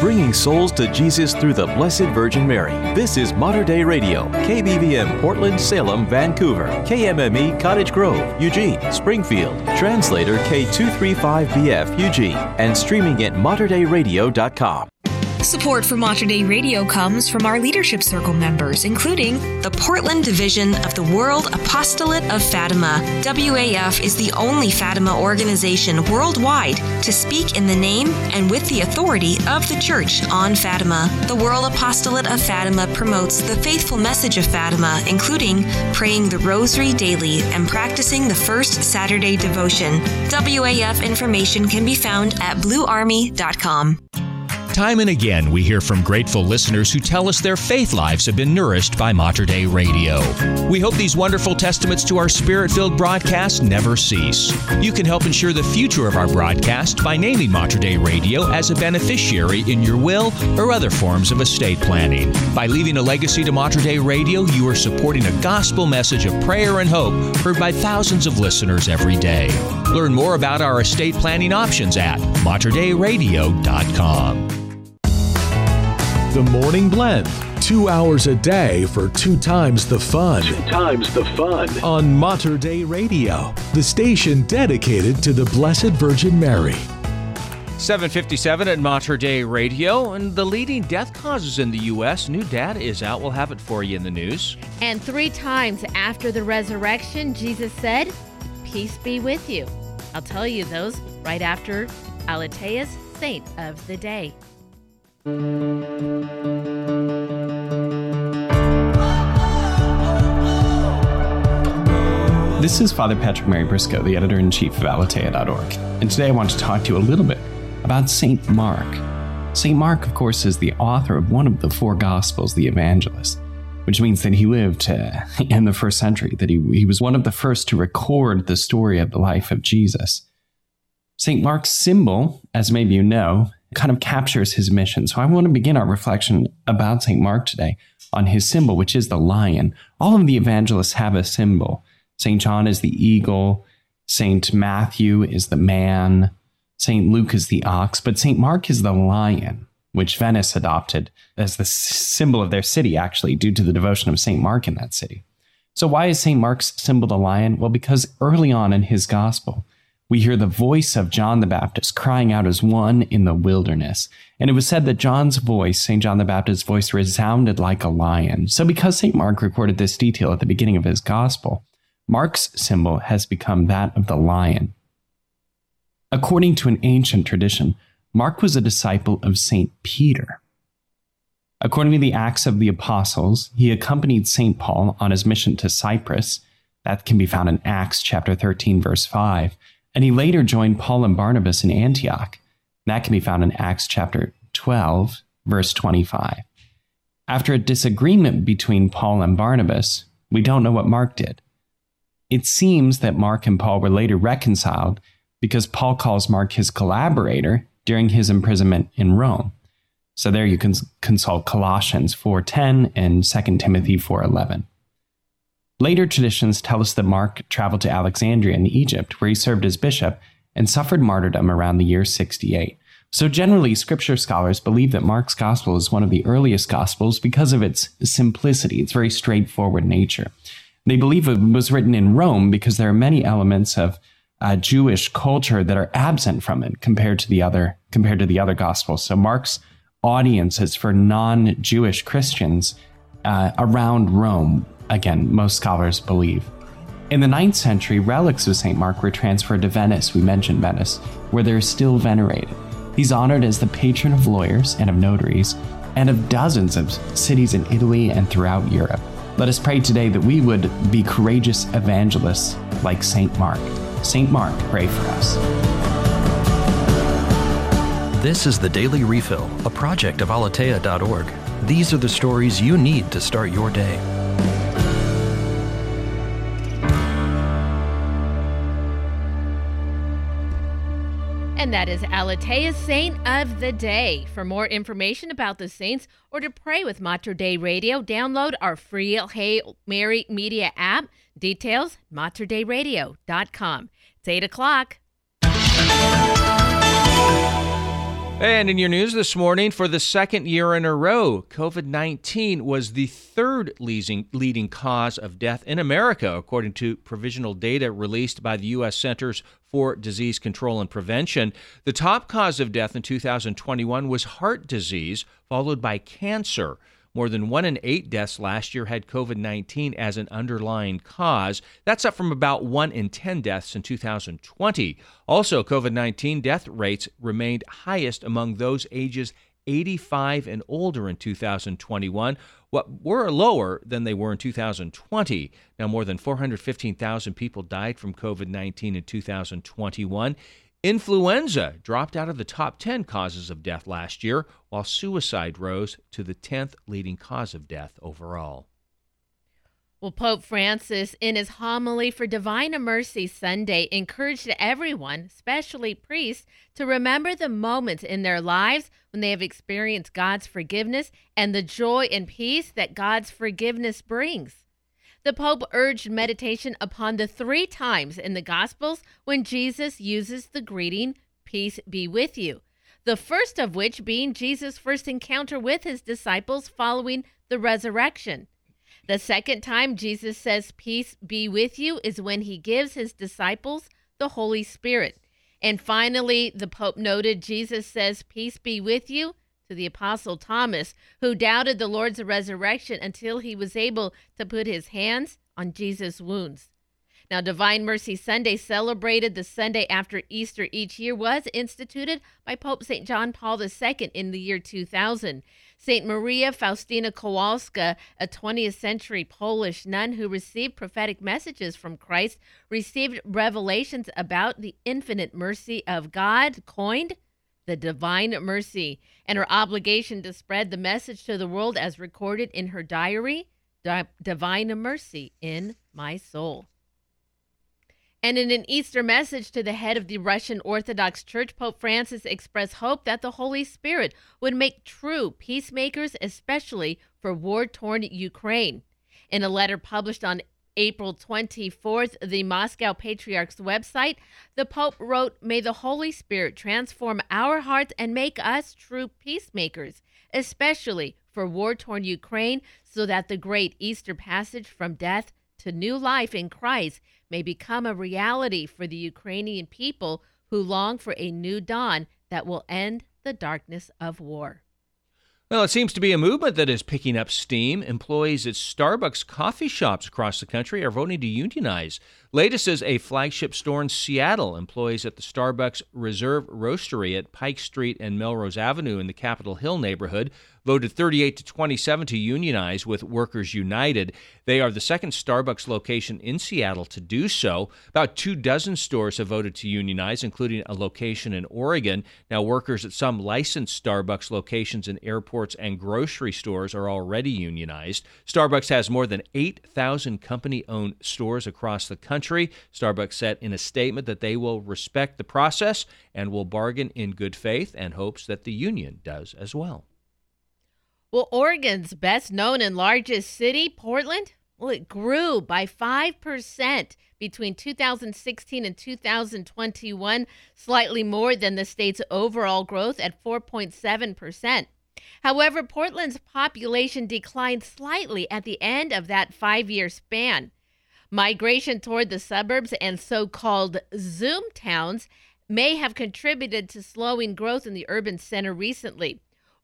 bringing souls to Jesus through the Blessed Virgin Mary. This is Mater Dei Radio, KBVM Portland, Salem, Vancouver, KMME Cottage Grove, Eugene, Springfield, translator K235BF Eugene, and streaming at materdeiradio.com. Support for Mater Dei Radio comes from our Leadership Circle members, including the Portland Division of the World Apostolate of Fatima. WAF is the only Fatima organization worldwide to speak in the name and with the authority of the Church on Fatima. The World Apostolate of Fatima promotes the faithful message of Fatima, including praying the Rosary daily and practicing the First Saturday devotion. WAF information can be found at bluearmy.com. Time and again, we hear from grateful listeners who tell us their faith lives have been nourished by Mater Dei Radio. We hope these wonderful testaments to our spirit filled broadcast never cease. You can help ensure the future of our broadcast by naming Mater Dei Radio as a beneficiary in your will or other forms of estate planning. By leaving a legacy to Mater Dei Radio, you are supporting a gospel message of prayer and hope heard by thousands of listeners every day. Learn more about our estate planning options at materdeiradio.com. The Morning Blend. Two hours a day for two times the fun. Two times the fun. On Mater Dei Radio, the station dedicated to the Blessed Virgin Mary. 757 at Mater Dei Radio, and the leading death causes in the U.S. New data is out. We'll have it for you in the news. And three times after the resurrection, Jesus said, Peace be with you. I'll tell you those right after Aleteia's Saint of the Day. This is Father Patrick Mary Briscoe, the editor in chief of Aleteia.org, and today I want to talk to you a little bit about St. Mark. St. Mark, of course, is the author of one of the four Gospels, the Evangelist, which means that he lived uh, in the first century, that he, he was one of the first to record the story of the life of Jesus. St. Mark's symbol, as maybe you know, kind of captures his mission. So I want to begin our reflection about St. Mark today on his symbol, which is the lion. All of the evangelists have a symbol. St. John is the eagle, St. Matthew is the man, St. Luke is the ox, but St. Mark is the lion, which Venice adopted as the symbol of their city, actually, due to the devotion of St. Mark in that city. So, why is St. Mark's symbol the lion? Well, because early on in his gospel, we hear the voice of John the Baptist crying out as one in the wilderness. And it was said that John's voice, St. John the Baptist's voice, resounded like a lion. So, because St. Mark recorded this detail at the beginning of his gospel, Mark's symbol has become that of the lion. According to an ancient tradition, Mark was a disciple of St. Peter. According to the Acts of the Apostles, he accompanied St. Paul on his mission to Cyprus. That can be found in Acts chapter 13, verse 5 and he later joined Paul and Barnabas in Antioch. That can be found in Acts chapter 12, verse 25. After a disagreement between Paul and Barnabas, we don't know what Mark did. It seems that Mark and Paul were later reconciled because Paul calls Mark his collaborator during his imprisonment in Rome. So there you can consult Colossians 4:10 and 2 Timothy 4:11. Later traditions tell us that Mark traveled to Alexandria in Egypt, where he served as bishop and suffered martyrdom around the year 68. So, generally, scripture scholars believe that Mark's gospel is one of the earliest gospels because of its simplicity, its very straightforward nature. They believe it was written in Rome because there are many elements of uh, Jewish culture that are absent from it compared to the other compared to the other gospels. So, Mark's audience is for non-Jewish Christians uh, around Rome, again, most scholars believe. In the 9th century, relics of St. Mark were transferred to Venice, we mentioned Venice, where they're still venerated. He's honored as the patron of lawyers and of notaries, and of dozens of cities in Italy and throughout Europe. Let us pray today that we would be courageous evangelists like St. Mark. St. Mark, pray for us. This is the Daily Refill, a project of Aleteia.org. These are the stories you need to start your day. And that is Aleteia's Saint of the Day. For more information about the saints or to pray with Mater Dei Radio, download our free Hail Mary Media app. Details, materdeiradio.com. It's 8 o'clock. And in your news this morning, for the second year in a row, COVID 19 was the third leading, leading cause of death in America, according to provisional data released by the U.S. Centers for Disease Control and Prevention. The top cause of death in 2021 was heart disease, followed by cancer. More than one in eight deaths last year had COVID 19 as an underlying cause. That's up from about one in 10 deaths in 2020. Also, COVID 19 death rates remained highest among those ages 85 and older in 2021, what were lower than they were in 2020. Now, more than 415,000 people died from COVID 19 in 2021. Influenza dropped out of the top 10 causes of death last year, while suicide rose to the 10th leading cause of death overall. Well, Pope Francis, in his homily for Divine Mercy Sunday, encouraged everyone, especially priests, to remember the moments in their lives when they have experienced God's forgiveness and the joy and peace that God's forgiveness brings. The Pope urged meditation upon the three times in the Gospels when Jesus uses the greeting, Peace be with you. The first of which being Jesus' first encounter with his disciples following the resurrection. The second time Jesus says, Peace be with you, is when he gives his disciples the Holy Spirit. And finally, the Pope noted Jesus says, Peace be with you to the Apostle Thomas, who doubted the Lord's resurrection until he was able to put his hands on Jesus' wounds. Now, Divine Mercy Sunday, celebrated the Sunday after Easter each year, was instituted by Pope St. John Paul II in the year 2000. St. Maria Faustina Kowalska, a 20th century Polish nun who received prophetic messages from Christ, received revelations about the infinite mercy of God, coined the divine mercy, and her obligation to spread the message to the world as recorded in her diary, Divine Mercy in My Soul. And in an Easter message to the head of the Russian Orthodox Church, Pope Francis expressed hope that the Holy Spirit would make true peacemakers, especially for war torn Ukraine. In a letter published on April 24th, the Moscow Patriarch's website, the Pope wrote, May the Holy Spirit transform our hearts and make us true peacemakers, especially for war torn Ukraine, so that the great Easter passage from death to new life in Christ may become a reality for the Ukrainian people who long for a new dawn that will end the darkness of war. Well, it seems to be a movement that is picking up steam. Employees at Starbucks coffee shops across the country are voting to unionize. Latest is a flagship store in Seattle. Employees at the Starbucks Reserve Roastery at Pike Street and Melrose Avenue in the Capitol Hill neighborhood voted 38 to 27 to unionize with Workers United. They are the second Starbucks location in Seattle to do so. About two dozen stores have voted to unionize, including a location in Oregon. Now, workers at some licensed Starbucks locations in airports and grocery stores are already unionized. Starbucks has more than 8,000 company owned stores across the country. Starbucks said in a statement that they will respect the process and will bargain in good faith and hopes that the union does as well. Well, Oregon's best known and largest city, Portland, well, it grew by 5% between 2016 and 2021, slightly more than the state's overall growth at 4.7%. However, Portland's population declined slightly at the end of that five year span. Migration toward the suburbs and so called Zoom towns may have contributed to slowing growth in the urban center recently.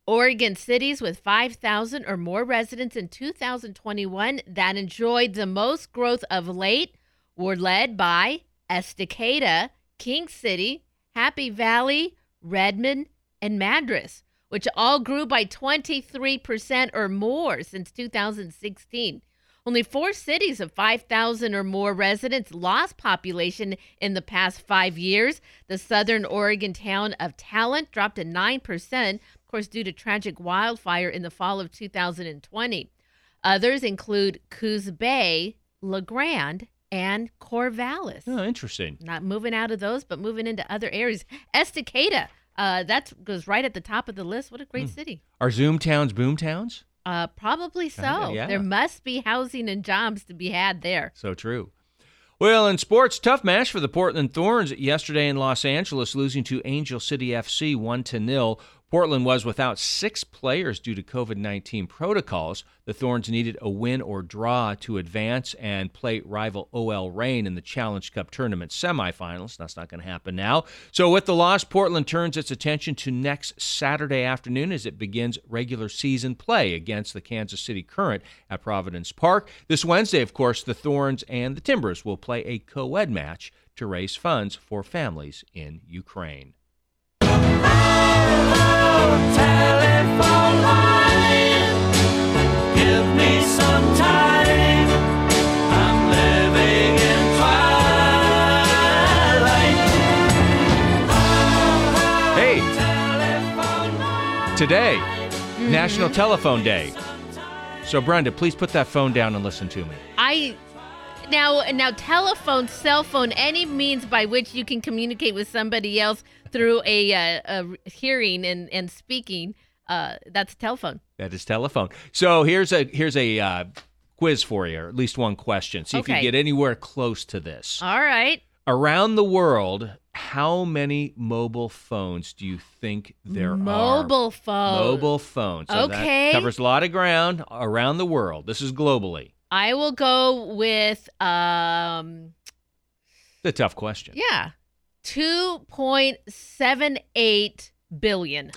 Oregon cities with 5,000 or more residents in 2021 that enjoyed the most growth of late were led by Estacada, King City, Happy Valley, Redmond, and Madras, which all grew by 23% or more since 2016. Only four cities of 5,000 or more residents lost population in the past five years. The southern Oregon town of Talent dropped to 9%, of course, due to tragic wildfire in the fall of 2020. Others include Coos Bay, La Grande, and Corvallis. Oh, interesting. Not moving out of those, but moving into other areas. Estacada, uh, that goes right at the top of the list. What a great Hmm. city. Are Zoom towns boom towns? Uh, probably so. Kinda, yeah. There must be housing and jobs to be had there. So true. Well, in sports, tough match for the Portland Thorns yesterday in Los Angeles, losing to Angel City FC 1 to 0. Portland was without six players due to COVID 19 protocols. The Thorns needed a win or draw to advance and play rival OL Reign in the Challenge Cup tournament semifinals. That's not going to happen now. So, with the loss, Portland turns its attention to next Saturday afternoon as it begins regular season play against the Kansas City Current at Providence Park. This Wednesday, of course, the Thorns and the Timbers will play a co ed match to raise funds for families in Ukraine. Hey, today, National Telephone Day. So, Brenda, please put that phone down and listen to me. I now now telephone, cell phone, any means by which you can communicate with somebody else through a, uh, a hearing and and speaking. Uh, that's telephone. That is telephone. So here's a here's a uh, quiz for you, or at least one question. See if you get anywhere close to this. All right. Around the world, how many mobile phones do you think there are? Mobile phones. Mobile phones. So Okay. That covers a lot of ground around the world. This is globally. I will go with um a tough question. yeah, two point seven eight billion.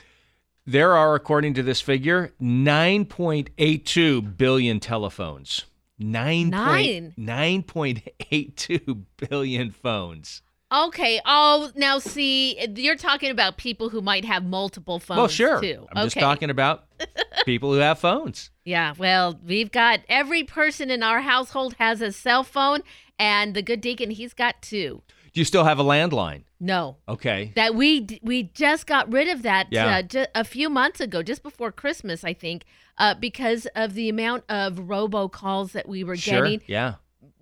There are, according to this figure, 9.82 billion telephones. Nine. Nine. 9.82 billion phones. Okay. Oh, now see, you're talking about people who might have multiple phones well, sure. too. I'm just talking about people who have phones. Yeah, well, we've got every person in our household has a cell phone, and the good deacon, he's got two. Do you still have a landline? No, Okay. that we we just got rid of that Yeah. uh, a few months ago, just before Christmas, I think, uh, because of the amount of robocalls that we were Sure. getting. Yeah.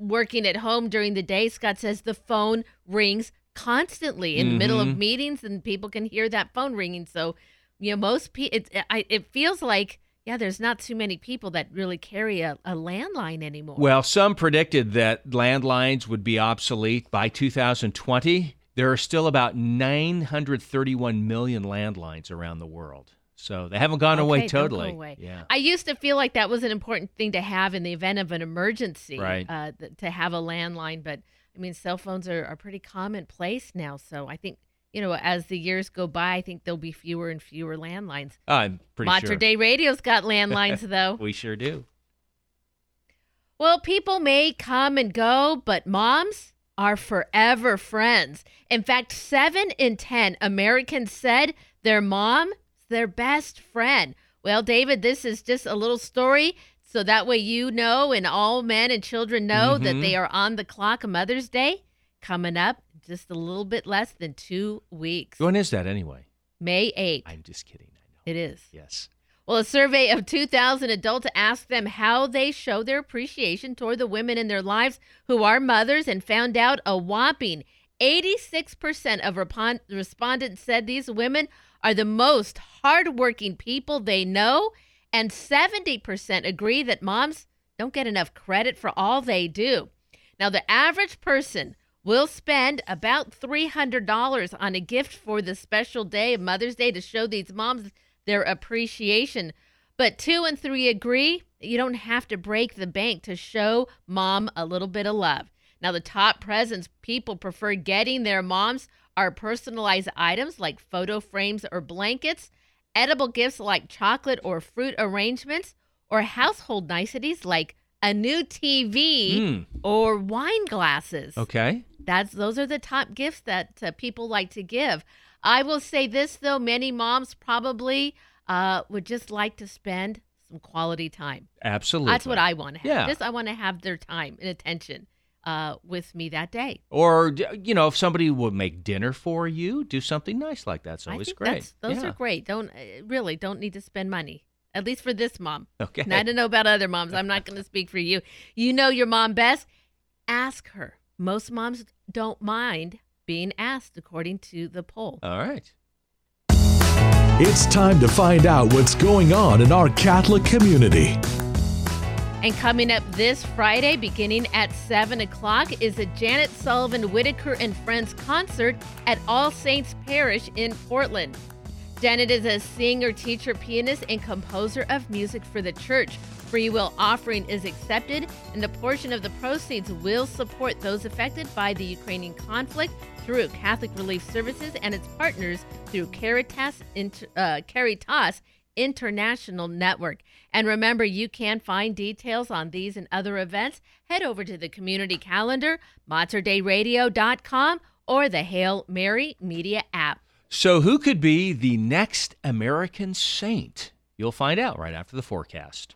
Working at home during the day, Scott says the phone rings constantly in the middle of Mhm. meetings, and people can hear that phone ringing. So, you know, most people, it, I, it feels like. Yeah, there's not too many people that really carry a, a landline anymore. Well, some predicted that landlines would be obsolete by 2020. There are still about 931 million landlines around the world. So they haven't gone away Okay, go totally. away. Yeah. I used to feel like that was an important thing to have in the event of an emergency, Right. Uh, th- to have a landline, but I mean, cell phones are, are pretty commonplace now. So I think you know, as the years go by, I think there'll be fewer and fewer landlines. I'm pretty Mater sure. Dei Radio's got landlines though. we sure do. Well, people may come and go, but moms are forever friends. In fact, seven in 10 Americans said their mom their best friend. Well, David, this is just a little story. So that way you know, and all men and children know that Mhm. they are on the clock. Mother's Day coming up just a little bit less than two weeks. When is that anyway? May 8th. I'm just kidding. I know. It is. Yes. Well, a survey of 2,000 adults asked them how they show their appreciation toward the women in their lives who are mothers and found out a whopping 86% of respondents said these women are the most hardworking people they know, and 70% agree that moms don't get enough credit for all they do. Now, the average person will spend about $300 on a gift for the special day of Mother's Day to show these moms their appreciation. But two and three agree you don't have to break the bank to show mom a little bit of love. Now, the top presents people prefer getting their moms are personalized items like photo frames or blankets, edible gifts like chocolate or fruit arrangements, or household niceties like a new TV Mm. or wine glasses. Okay. That's those are the top gifts that uh, people like to give. I will say this though, many moms probably uh, would just like to spend some quality time. Absolutely. That's what I want to have. Yeah. Just I want to have their time and attention uh, with me that day. Or you know, if somebody would make dinner for you, do something nice like that's I always think great. that's- Those Yeah. are great. Don't uh, really don't need to spend money. At least for this mom. Okay. And I don't know about other moms. I'm not going to speak for you. You know your mom best. Ask her. Most moms don't mind being asked, according to the poll. All right. It's time to find out what's going on in our Catholic community. And coming up this Friday, beginning at 7 o'clock, is a Janet Sullivan Whitaker and Friends concert at All Saints Parish in Portland. Janet is a singer, teacher, pianist, and composer of music for the church. Free will offering is accepted, and a portion of the proceeds will support those affected by the Ukrainian conflict through Catholic Relief Services and its partners through Caritas, uh, Caritas International Network. And remember, you can find details on these and other events. Head over to the community calendar, materdeiradio.com, or the Hail Mary Media app. So, who could be the next American saint? You'll find out right after the forecast.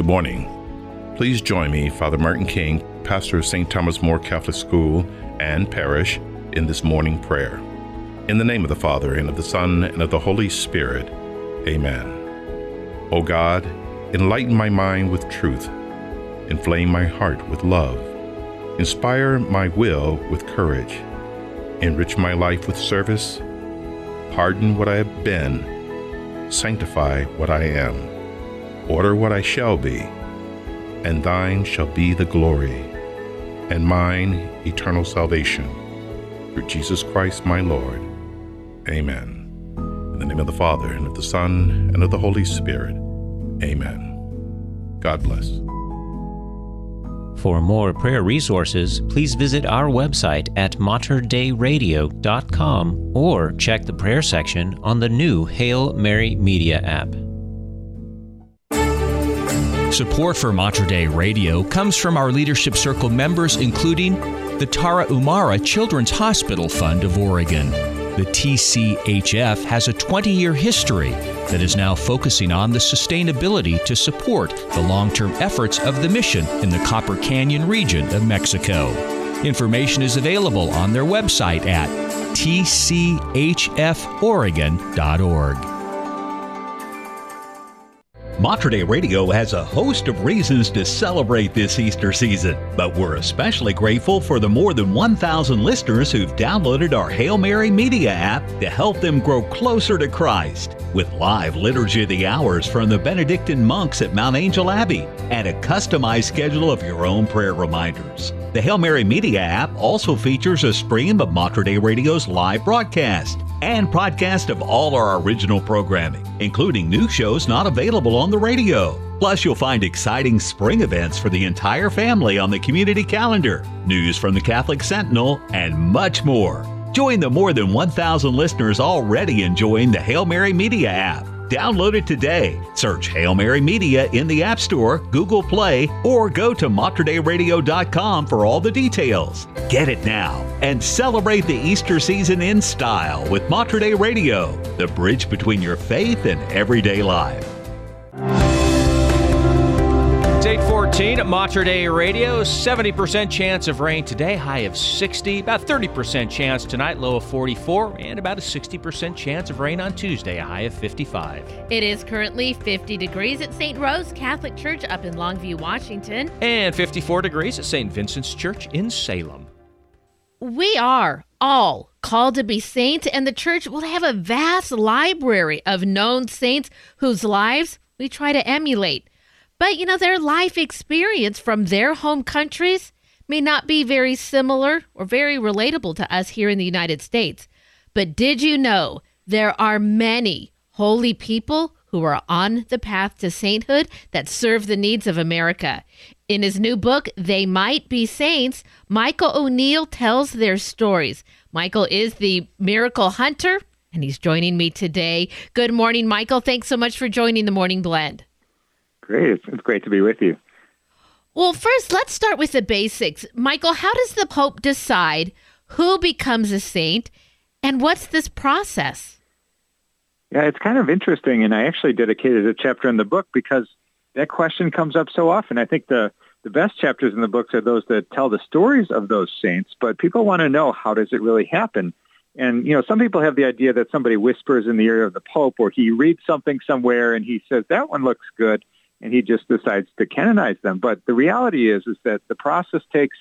Good morning. Please join me, Father Martin King, pastor of St. Thomas More Catholic School and Parish, in this morning prayer. In the name of the Father, and of the Son, and of the Holy Spirit. Amen. O God, enlighten my mind with truth, inflame my heart with love, inspire my will with courage, enrich my life with service, pardon what I have been, sanctify what I am order what I shall be, and thine shall be the glory, and mine eternal salvation. Through Jesus Christ my Lord. Amen. In the name of the Father, and of the Son, and of the Holy Spirit. Amen. God bless. For more prayer resources, please visit our website at materdeiradio.com or check the prayer section on the new Hail Mary Media app. Support for Mater Dei Radio comes from our Leadership Circle members, including the Tarahumara Children's Hospital Fund of Oregon. The TCHF has a 20 year history that is now focusing on the sustainability to support the long term efforts of the mission in the Copper Canyon region of Mexico. Information is available on their website at tchforegon.org. Mater Dei Radio has a host of reasons to celebrate this Easter season, but we're especially grateful for the more than 1,000 listeners who've downloaded our Hail Mary Media app to help them grow closer to Christ. With live Liturgy of the Hours from the Benedictine monks at Mount Angel Abbey and a customized schedule of your own prayer reminders. The Hail Mary Media app also features a stream of Mater Dei Radio's live broadcast and podcast of all our original programming, including new shows not available on the radio. Plus, you'll find exciting spring events for the entire family on the community calendar, news from the Catholic Sentinel, and much more. Join the more than 1,000 listeners already enjoying the Hail Mary Media app. Download it today. Search Hail Mary Media in the App Store, Google Play, or go to materdeiradio.com for all the details. Get it now and celebrate the Easter season in style with Mater Radio, the bridge between your faith and everyday life. It's 814 at Mater Dei Radio. 70% chance of rain today, high of 60. About 30% chance tonight, low of 44. And about a 60% chance of rain on Tuesday, a high of 55. It is currently 50 degrees at St. Rose Catholic Church up in Longview, Washington. And 54 degrees at St. Vincent's Church in Salem. We are all called to be saints, and the church will have a vast library of known saints whose lives we try to emulate. But, you know, their life experience from their home countries may not be very similar or very relatable to us here in the United States. But did you know there are many holy people who are on the path to sainthood that serve the needs of America. In his new book, They Might Be Saints, Michael O'Neill tells their stories. Michael is the miracle hunter, and he's joining me today. Good morning, Michael. Thanks so much for joining the Morning Blend. Great. It's great to be with you. Well, first, let's start with the basics. Michael, how does the Pope decide who becomes a saint, and what's this process? Yeah, it's kind of interesting, and I actually dedicated a chapter in the book because that question comes up so often. I think the the best chapters in the books are those that tell the stories of those saints, but people want to know how does it really happen. And you know, some people have the idea that somebody whispers in the ear of the Pope, or he reads something somewhere and he says that one looks good, and he just decides to canonize them. But the reality is, is that the process takes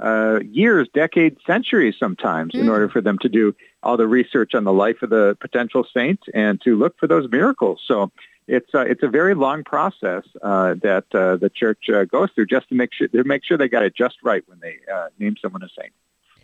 uh, years, decades, centuries sometimes mm. in order for them to do all the research on the life of the potential saint and to look for those miracles. So it's uh, it's a very long process uh, that uh, the church uh, goes through just to make sure to make sure they got it just right when they uh, name someone a saint.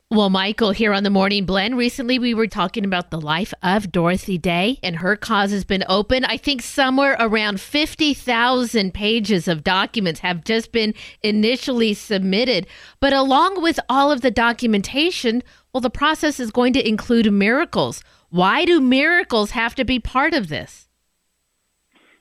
Well, Michael, here on the Morning Blend, recently we were talking about the life of Dorothy Day, and her cause has been open. I think somewhere around 50,000 pages of documents have just been initially submitted. But along with all of the documentation, well, the process is going to include miracles. Why do miracles have to be part of this?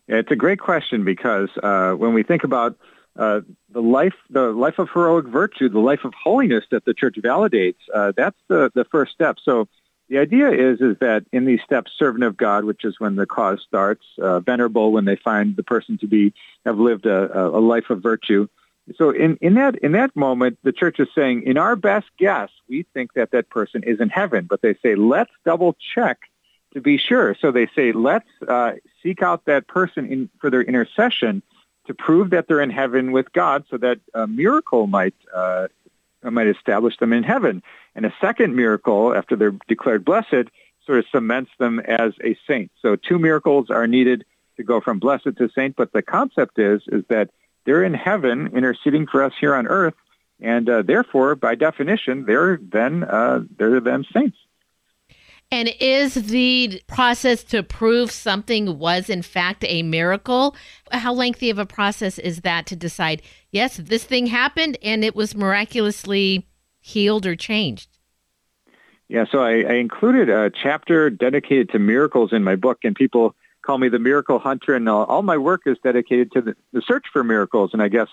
It's a great question because uh, when we think about uh, the life, the life of heroic virtue, the life of holiness that the church validates, uh, that's the, the first step. So the idea is is that in these steps, servant of God, which is when the cause starts, uh, venerable when they find the person to be have lived a, a life of virtue. So in, in that in that moment, the church is saying, in our best guess, we think that that person is in heaven, but they say, let's double check to be sure. So they say, let's uh, seek out that person in, for their intercession to prove that they're in heaven with God so that a miracle might uh, might establish them in heaven. And a second miracle, after they're declared blessed, sort of cements them as a saint. So two miracles are needed to go from blessed to saint, but the concept is is that they're in heaven interceding for us here on earth, and uh, therefore, by definition, they're then uh, they're then saints. And is the process to prove something was in fact a miracle? How lengthy of a process is that to decide, yes, this thing happened and it was miraculously healed or changed? Yeah, so I, I included a chapter dedicated to miracles in my book, and people call me the miracle hunter, and all, all my work is dedicated to the, the, search for miracles. And I guess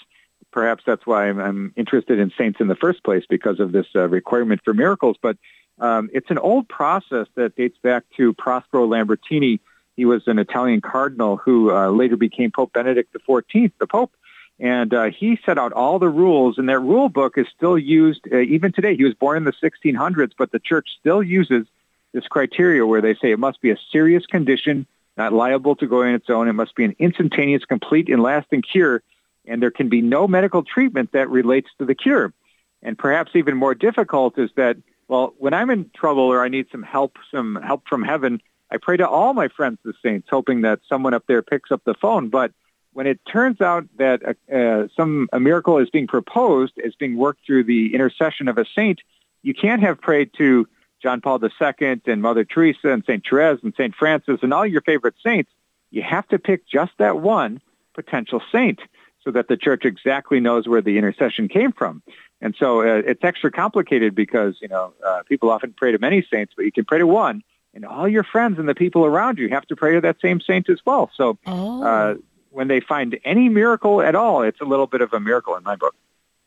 perhaps that's why I'm, I'm, interested in saints in the first place because of this uh, requirement for miracles. But um, it's an old process that dates back to Prospero Lambertini. He was an Italian cardinal who uh, later became Pope Benedict XIV, the Pope. And uh, he set out all the rules, and that rule book is still used uh, even today. He was born in the 1600s, but the church still uses this criteria where they say it must be a serious condition, not liable to go on its own. It must be an instantaneous, complete, and lasting cure, and there can be no medical treatment that relates to the cure. And perhaps even more difficult is that well, when I'm in trouble or I need some help, some help from heaven, I pray to all my friends, the saints, hoping that someone up there picks up the phone. But when it turns out that uh, uh, some a miracle is being proposed, is being worked through the intercession of a saint, you can't have prayed to John Paul II and Mother Teresa and Saint Therese and Saint Francis and all your favorite saints. You have to pick just that one potential saint so that the church exactly knows where the intercession came from. And so uh, it's extra complicated because, you know, uh, people often pray to many saints, but you can pray to one, and all your friends and the people around you have to pray to that same saint as well. So oh. uh, when they find any miracle at all, it's a little bit of a miracle in my book.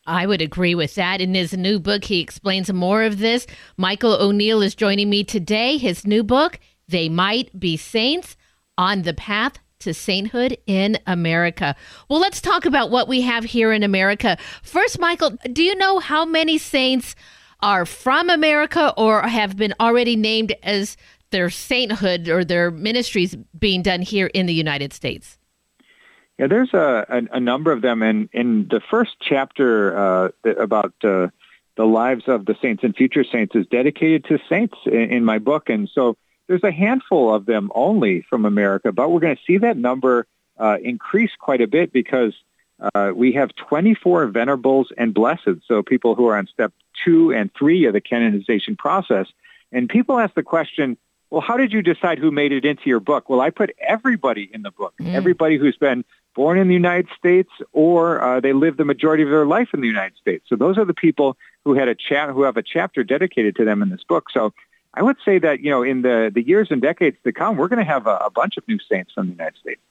I would agree with that. In his new book, he explains more of this. Michael O'Neill is joining me today. His new book, They Might Be Saints on the Path to sainthood in America. Well, let's talk about what we have here in America. First, Michael, do you know how many saints are from America or have been already named as their sainthood or their ministries being done here in the United States? Yeah, there's a, a, a number of them. And in the first chapter uh, about uh, the lives of the saints and future saints is dedicated to saints in, in my book. And so there's a handful of them only from America, but we're going to see that number uh, increase quite a bit because uh, we have 24 venerables and blessed, so people who are on step two and three of the canonization process. And people ask the question, well, how did you decide who made it into your book? Well, I put everybody in the book, mm. everybody who's been born in the United States or uh, they live the majority of their life in the United States. So those are the people who had a chat, who have a chapter dedicated to them in this book. So I would say that, you know, in the, the years and decades to come, we're going to have a, a bunch of new saints from the United States.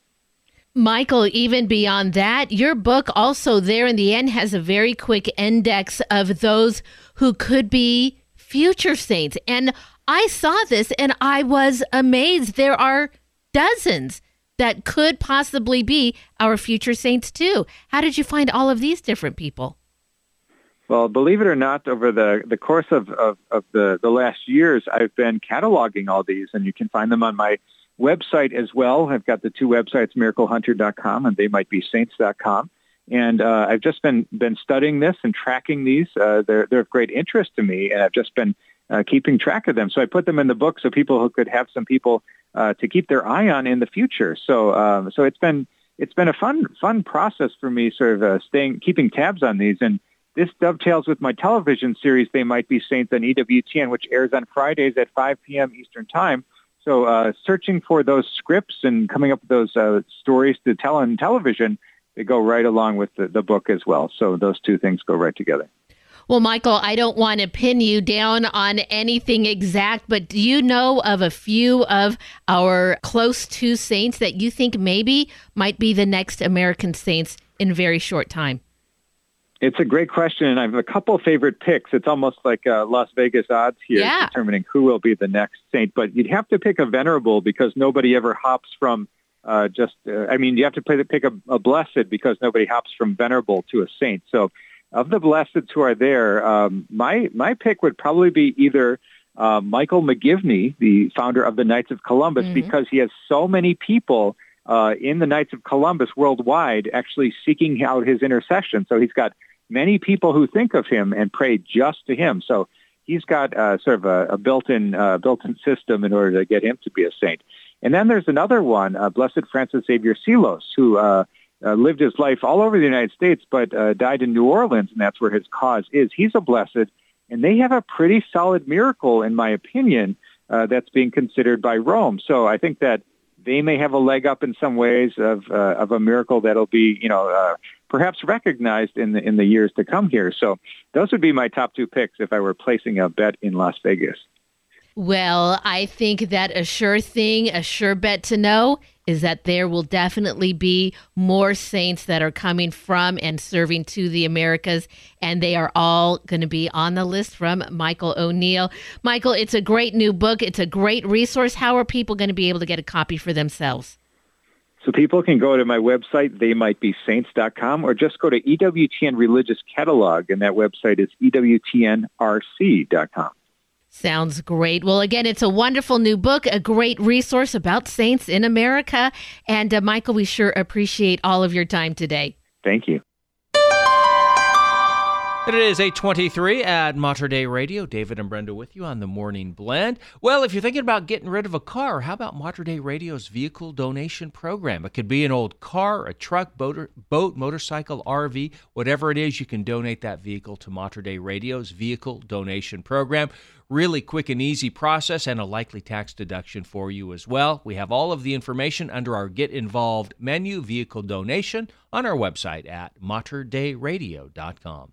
Michael, even beyond that, your book also there in the end has a very quick index of those who could be future saints. And I saw this and I was amazed. There are dozens that could possibly be our future saints too. How did you find all of these different people? Well, believe it or not, over the, the course of, of, of the, the last years, I've been cataloging all these, and you can find them on my website as well. I've got the two websites, miraclehunter.com and they might be saints.com. And uh, I've just been been studying this and tracking these. Uh, they're they're of great interest to me, and I've just been uh, keeping track of them. So I put them in the book so people who could have some people uh, to keep their eye on in the future. So um, so it's been it's been a fun fun process for me, sort of uh, staying keeping tabs on these. And this dovetails with my television series, They Might Be Saints on EWTN, which airs on Fridays at 5 p.m. Eastern Time. So uh, searching for those scripts and coming up with those uh, stories to tell on television, they go right along with the, the book as well. So those two things go right together. Well, Michael, I don't want to pin you down on anything exact, but do you know of a few of our close to saints that you think maybe might be the next American saints in very short time? It's a great question, and I have a couple favorite picks. It's almost like uh, Las Vegas odds here, yeah. determining who will be the next saint. But you'd have to pick a venerable because nobody ever hops from uh, just. Uh, I mean, you have to pick a, a blessed because nobody hops from venerable to a saint. So, of the blesseds who are there, um, my my pick would probably be either uh, Michael McGivney, the founder of the Knights of Columbus, mm-hmm. because he has so many people uh, in the Knights of Columbus worldwide actually seeking out his intercession. So he's got many people who think of him and pray just to him. So he's got uh, sort of a, a built-in uh, built-in system in order to get him to be a saint. And then there's another one, uh, Blessed Francis Xavier Seelos, who uh, uh, lived his life all over the United States, but uh, died in New Orleans, and that's where his cause is. He's a blessed, and they have a pretty solid miracle, in my opinion, uh, that's being considered by Rome. So I think that they may have a leg up in some ways of uh, of a miracle that'll be, you know, uh, perhaps recognized in the in the years to come here. So those would be my top two picks if I were placing a bet in Las Vegas. Well, I think that a sure thing, a sure bet to know is that there will definitely be more saints that are coming from and serving to the Americas, and they are all going to be on the list from Michael O'Neill. Michael, it's a great new book. It's a great resource. How are people going to be able to get a copy for themselves? So people can go to my website, theymightbesaints.com, or just go to EWTN Religious Catalog, and that website is EWTNRC.com. Sounds great. Well, again, it's a wonderful new book, a great resource about saints in America. And uh, Michael, we sure appreciate all of your time today. Thank you. It is 823 at Mater Dei Radio. David and Brenda with you on the Morning Blend. Well, if you're thinking about getting rid of a car, how about Mater Dei Radio's vehicle donation program? It could be an old car, a truck, boat, boat, motorcycle, RV, whatever it is, you can donate that vehicle to Mater Dei Radio's vehicle donation program. Really quick and easy process and a likely tax deduction for you as well. We have all of the information under our Get Involved menu, vehicle donation, on our website at materdeiradio.com.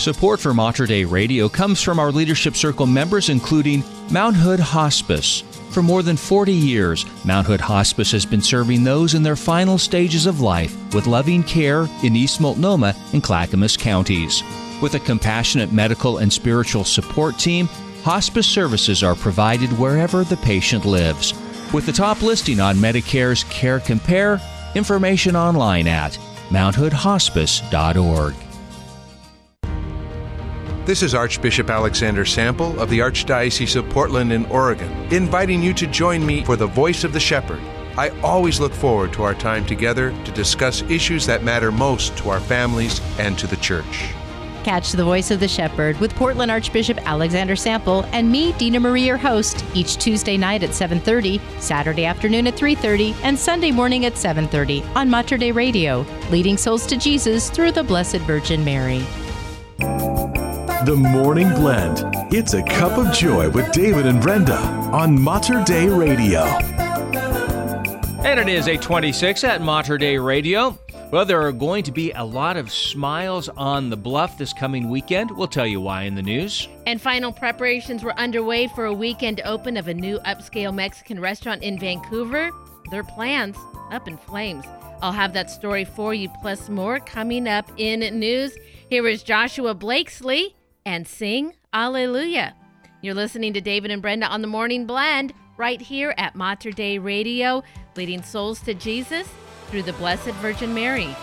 Support for Mater Dei Radio comes from our Leadership Circle members, including Mount Hood Hospice. For more than 40 years, Mount Hood Hospice has been serving those in their final stages of life with loving care in East Multnomah and Clackamas counties. With a compassionate medical and spiritual support team, hospice services are provided wherever the patient lives. With the top listing on Medicare's Care Compare, information online at mounthoodhospice.org. This is Archbishop Alexander Sample of the Archdiocese of Portland in Oregon, inviting you to join me for the Voice of the Shepherd. I always look forward to our time together to discuss issues that matter most to our families and to the church. Catch the voice of the shepherd with Portland Archbishop Alexander Sample and me, Dina Marie, your host, each Tuesday night at 7:30, Saturday afternoon at 3:30, and Sunday morning at 7:30 on Mater Dei Radio, leading souls to Jesus through the Blessed Virgin Mary. The Morning Blend. It's a cup of joy with David and Brenda on Mater Dei Radio. And it is 826 at Mater Dei Radio. Well, there are going to be a lot of smiles on the bluff this coming weekend. We'll tell you why in the news. And final preparations were underway for a weekend open of a new upscale Mexican restaurant in Vancouver. Their plans up in flames. I'll have that story for you, plus more coming up in news. Here is Joshua Blakesley and sing Alleluia. You're listening to David and Brenda on the Morning Blend right here at Mater Dei Radio, leading souls to Jesus through the Blessed Virgin Mary.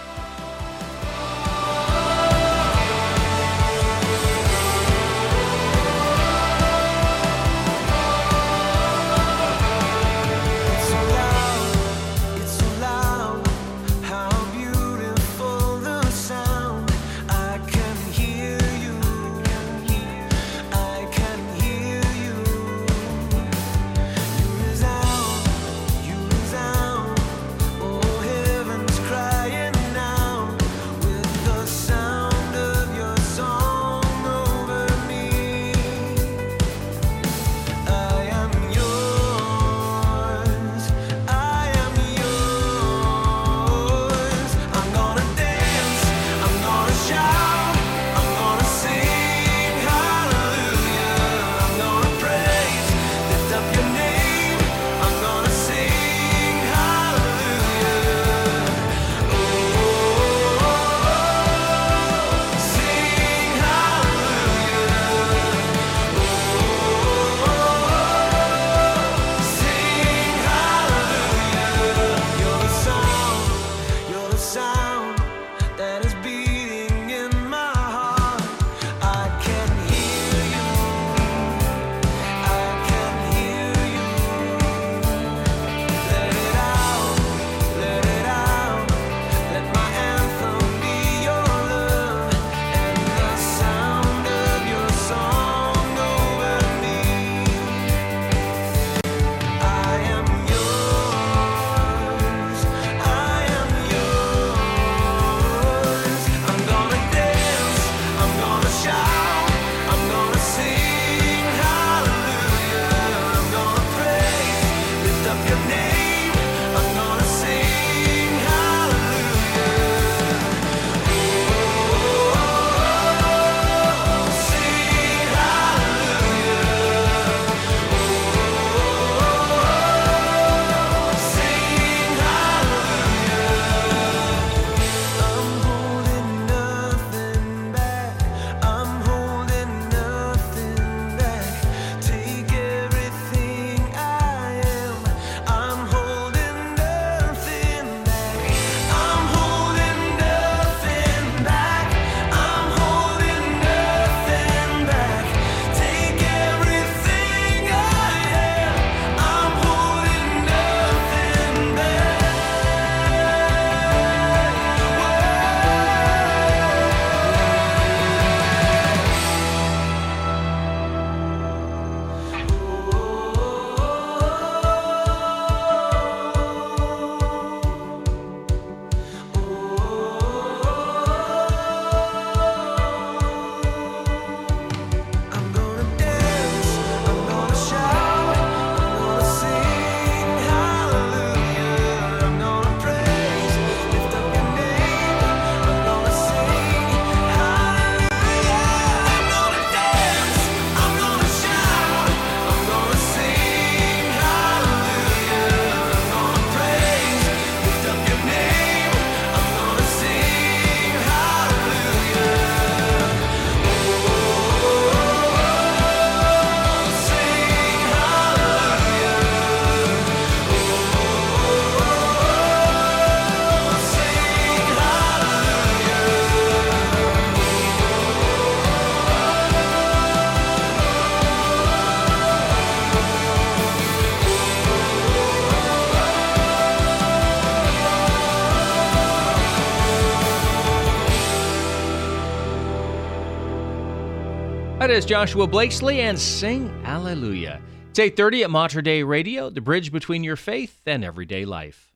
That is Joshua Blakesley and Sing Alleluia. It's 8.30 at Mater Dei Radio, the bridge between your faith and everyday life.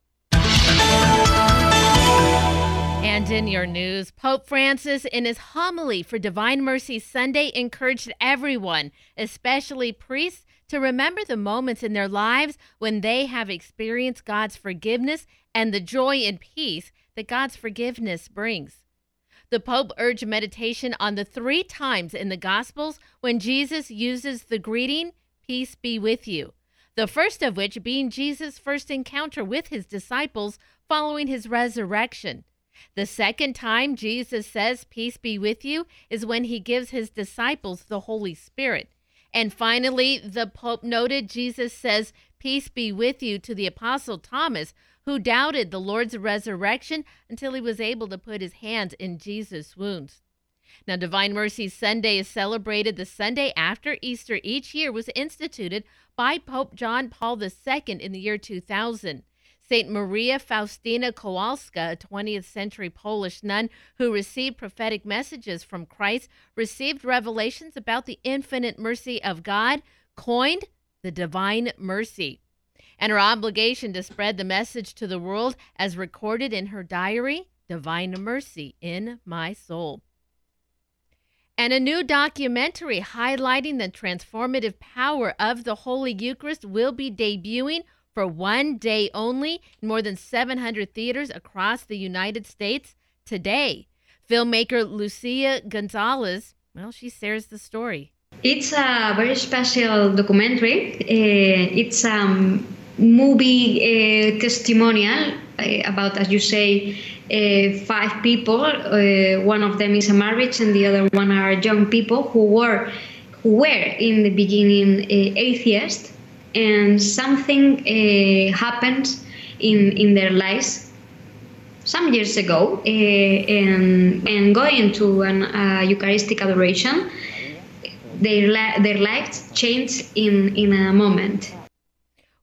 And in your news, Pope Francis, in his homily for Divine Mercy Sunday, encouraged everyone, especially priests, to remember the moments in their lives when they have experienced God's forgiveness and the joy and peace that God's forgiveness brings. The Pope urged meditation on the three times in the Gospels when Jesus uses the greeting, Peace be with you. The first of which being Jesus' first encounter with his disciples following his resurrection. The second time Jesus says, Peace be with you, is when he gives his disciples the Holy Spirit. And finally, the Pope noted Jesus says, Peace be with you to the Apostle Thomas, who doubted the Lord's resurrection until he was able to put his hands in Jesus' wounds. Now, Divine Mercy Sunday is celebrated the Sunday after Easter each year, was instituted by Pope John Paul II in the year 2000. St. Maria Faustina Kowalska, a 20th century Polish nun who received prophetic messages from Christ, received revelations about the infinite mercy of God, coined the Divine Mercy. And her obligation to spread the message to the world, as recorded in her diary, Divine Mercy in My Soul. And a new documentary highlighting the transformative power of the Holy Eucharist will be debuting for one day only in more than 700 theaters across the United States today. Filmmaker Lucia Gonzalez, well, she shares the story. It's a very special documentary. Uh, it's a movie uh, testimonial uh, about, as you say, uh, five people. One of them is a marriage, and the other one are young people who were who were in the beginning atheists and something happened in in their lives some years ago uh, and and going to an uh, Eucharistic adoration their their lives changed in in a moment.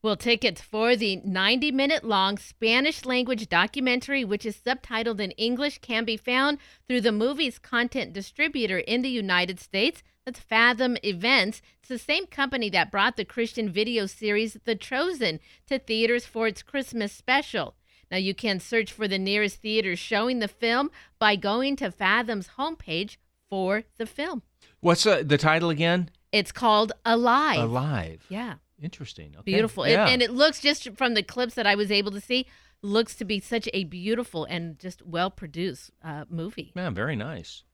Well, tickets for the 90 minute long Spanish language documentary, which is subtitled in English, can be found through the movie's content distributor in the United States. That's Fathom Events. It's the same company that brought the Christian video series The Chosen to theaters for its Christmas special. Now, you can search for the nearest theaters showing the film by going to Fathom's homepage for the film. What's the title again? It's called Alive. Alive. Yeah. Interesting. Okay. Beautiful. Yeah. It, and it looks just from the clips that I was able to see, looks to be such a beautiful and just well produced uh, movie. Yeah, very nice.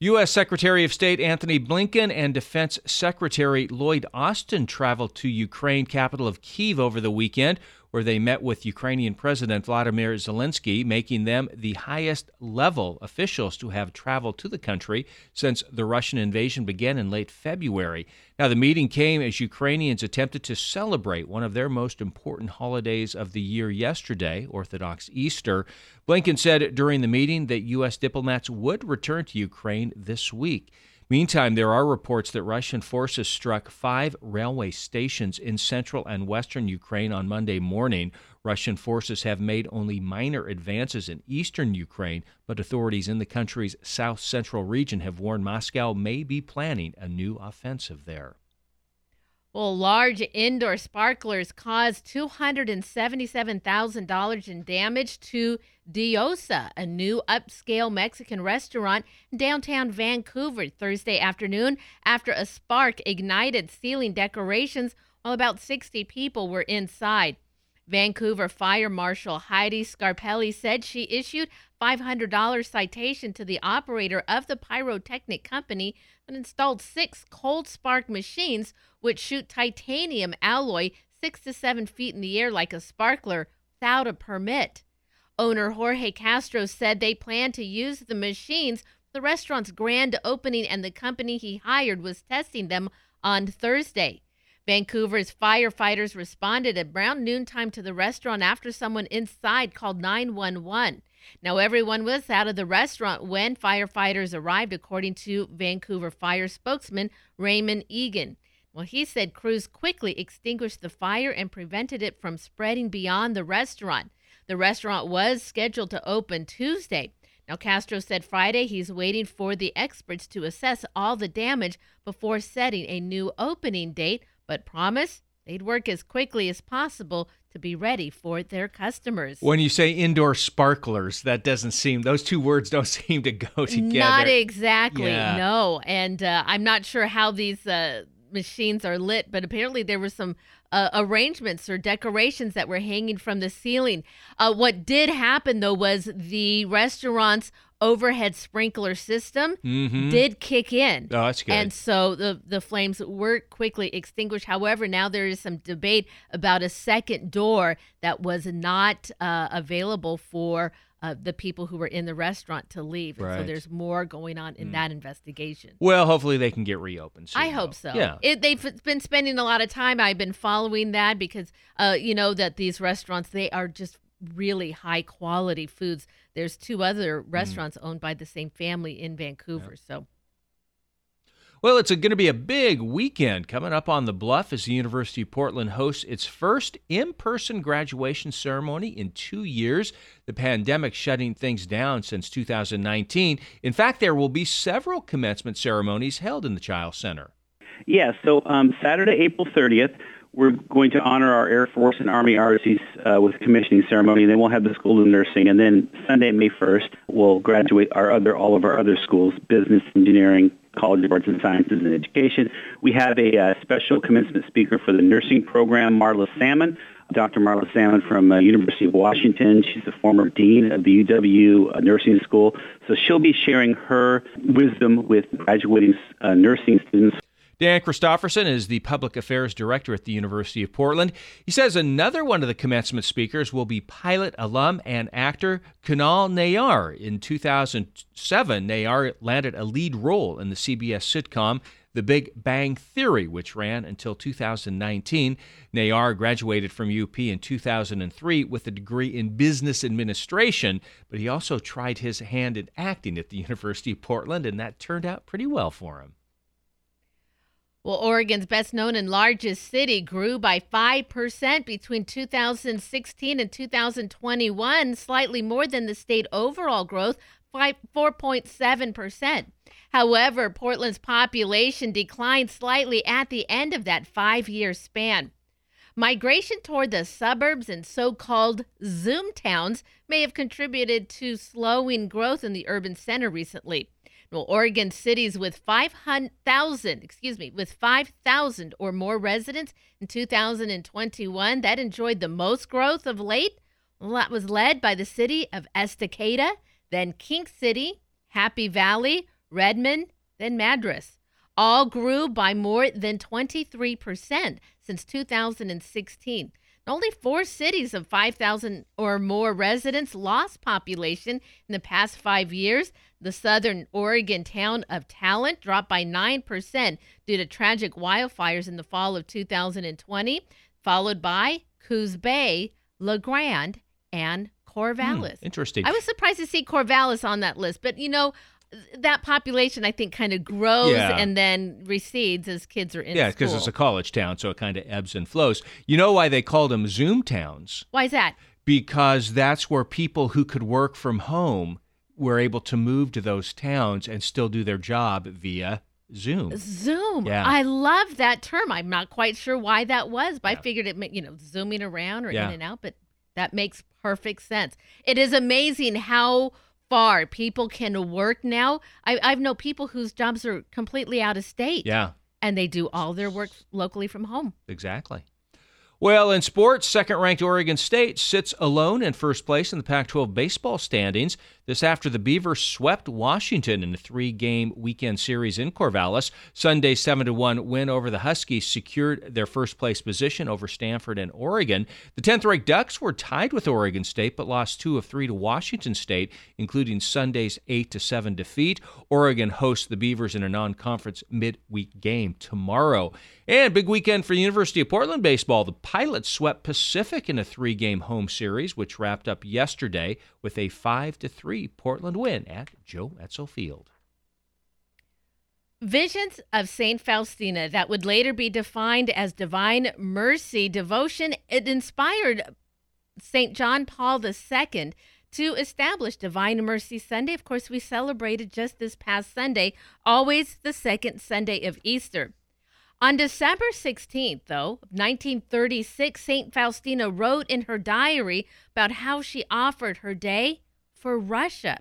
U.S. Secretary of State Antony Blinken and Defense Secretary Lloyd Austin traveled to Ukraine capital of Kiev over the weekend, where they met with Ukrainian President Vladimir Zelensky, making them the highest level officials to have traveled to the country since the Russian invasion began in late February. Now, the meeting came as Ukrainians attempted to celebrate one of their most important holidays of the year yesterday, Orthodox Easter. Blinken said during the meeting that U.S. diplomats would return to Ukraine this week. Meantime, there are reports that Russian forces struck five railway stations in central and western Ukraine on Monday morning. Russian forces have made only minor advances in eastern Ukraine, but authorities in the country's south central region have warned Moscow may be planning a new offensive there. Well, large indoor sparklers caused $277,000 in damage to Diosa, a new upscale Mexican restaurant in downtown Vancouver Thursday afternoon after a spark ignited ceiling decorations while about 60 people were inside. Vancouver Fire Marshal Heidi Scarpelli said she issued $500 citation to the operator of the pyrotechnic company that installed six cold spark machines which shoot titanium alloy six to seven feet in the air like a sparkler without a permit. Owner Jorge Castro said they plan to use the machines for the restaurant's grand opening and the company he hired was testing them on Thursday. Vancouver's firefighters responded at around noontime to the restaurant after someone inside called 911. Now, everyone was out of the restaurant when firefighters arrived, according to Vancouver Fire spokesman Raymond Egan. Well, he said crews quickly extinguished the fire and prevented it from spreading beyond the restaurant. The restaurant was scheduled to open Tuesday. Now, Castro said Friday he's waiting for the experts to assess all the damage before setting a new opening date, but promised they'd work as quickly as possible to be ready for their customers. When you say indoor sparklers, that doesn't seem, those two words don't seem to go together. Not exactly, Yeah. no. And uh, I'm not sure how these uh, machines are lit, but apparently there were some uh, arrangements or decorations that were hanging from the ceiling. Uh, what did happen, though, was the restaurant's overhead sprinkler system Mhm. did kick in. Oh, that's good. And so the, the flames were quickly extinguished. However, now there is some debate about a second door that was not uh, available for uh, the people who were in the restaurant to leave. And so there's more going on in that investigation. Well, hopefully they can get reopened. Soon, I hope though. so. Yeah. It, they've been spending a lot of time. I've been following that because, uh, you know, that these restaurants they are just really high quality foods. There's two other Mm. restaurants owned by the same family in Vancouver. So Well, it's going to be a big weekend coming up on the Bluff as the University of Portland hosts its first in person graduation ceremony in two years. The pandemic shutting things down since 2019. In fact, there will be several commencement ceremonies held in the Chiles Center. Yeah, so um, Saturday, April 30th, we're going to honor our Air Force and Army ROTCs uh, with a commissioning ceremony. Then we'll have the School of Nursing, and then Sunday, May 1st, we'll graduate our other all of our other schools: business, engineering, College of Arts and Sciences, and Education. We have a uh, special commencement speaker for the nursing program, Marla Salmon. Dr. Marla Salmon from uh, University of Washington. She's the former dean of the UW uh, Nursing School, so she'll be sharing her wisdom with graduating uh, nursing students Dan Christofferson is the public affairs director at the University of Portland. He says another one of the commencement speakers will be pilot alum and actor Kunal Nayyar. In 2007, Nayyar landed a lead role in the CBS sitcom The Big Bang Theory, which ran until 2019. Nayyar graduated from UP in 2003 with a degree in business administration, but he also tried his hand in acting at the University of Portland, and that turned out pretty well for him. Well, Oregon's best known and largest city grew by 5% between 2016 and 2021, slightly more than the state overall growth, 4.7%. However, Portland's population declined slightly at the end of that five year span. Migration toward the suburbs and so called Zoom towns may have contributed to slowing growth in the urban center recently. Well, Oregon cities with 500,000, excuse me, with 5,000 or more residents in 2021 that enjoyed the most growth of late. Well, that was led by the city of Estacada, then King City, Happy Valley, Redmond, then Madras. All grew by more than 23% since 2016. Only four cities of 5,000 or more residents lost population in the past five years. The southern Oregon town of Talent dropped by 9% due to tragic wildfires in the fall of 2020, followed by Coos Bay, La Grande, and Corvallis. Hmm, interesting. I was surprised to see Corvallis on that list, but you know, that population I think kind of grows Yeah. and then recedes as kids are in yeah, because it's a college town, so it kind of ebbs and flows. You know why they called them Zoom towns? Why is that? Because that's where people who could work from home were able to move to those towns and still do their job via Zoom. Zoom. Yeah. I love that term. I'm not quite sure why that was, but I figured it, you know, zooming around or Yeah. in and out, but that makes perfect sense. It is amazing how far people can work now. I, I've know people whose jobs are completely out of state. Yeah. And they do all their work locally from home. Exactly. Well, in sports, second ranked Oregon State sits alone in first place in the Pac 12 baseball standings. This after the Beavers swept Washington in a three game weekend series in Corvallis. Sunday's 7 1 win over the Huskies secured their first place position over Stanford and Oregon. The 10th ranked Ducks were tied with Oregon State but lost two of three to Washington State, including Sunday's 8 7 defeat. Oregon hosts the Beavers in a non conference midweek game tomorrow. And big weekend for the University of Portland baseball. The Pilots swept Pacific in a three game home series, which wrapped up yesterday with a 5 3 Portland win at Joe Etzel Field. Visions of St. Faustina that would later be defined as divine mercy devotion. It inspired St. John Paul II to establish Divine Mercy Sunday. Of course, we celebrated just this past Sunday, always the second Sunday of Easter. On December 16th, though, 1936, St. Faustina wrote in her diary about how she offered her day for Russia.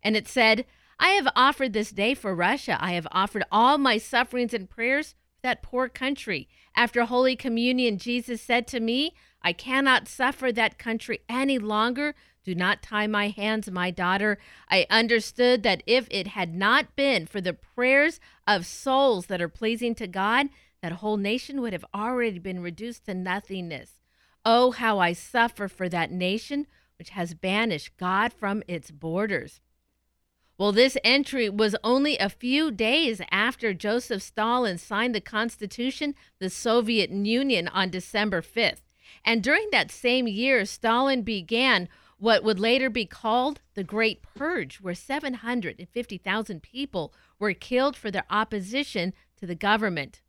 And it said, I have offered this day for Russia. I have offered all my sufferings and prayers for that poor country. After Holy Communion, Jesus said to me, I cannot suffer that country any longer. Do not tie my hands, my daughter. I understood that if it had not been for the prayers of souls that are pleasing to God, that whole nation would have already been reduced to nothingness. Oh, how I suffer for that nation which has banished God from its borders. Well, this entry was only a few days after Joseph Stalin signed the Constitution, the Soviet Union, on December 5th. And during that same year, Stalin began what would later be called the Great Purge, where 750,000 people were killed for their opposition to the government.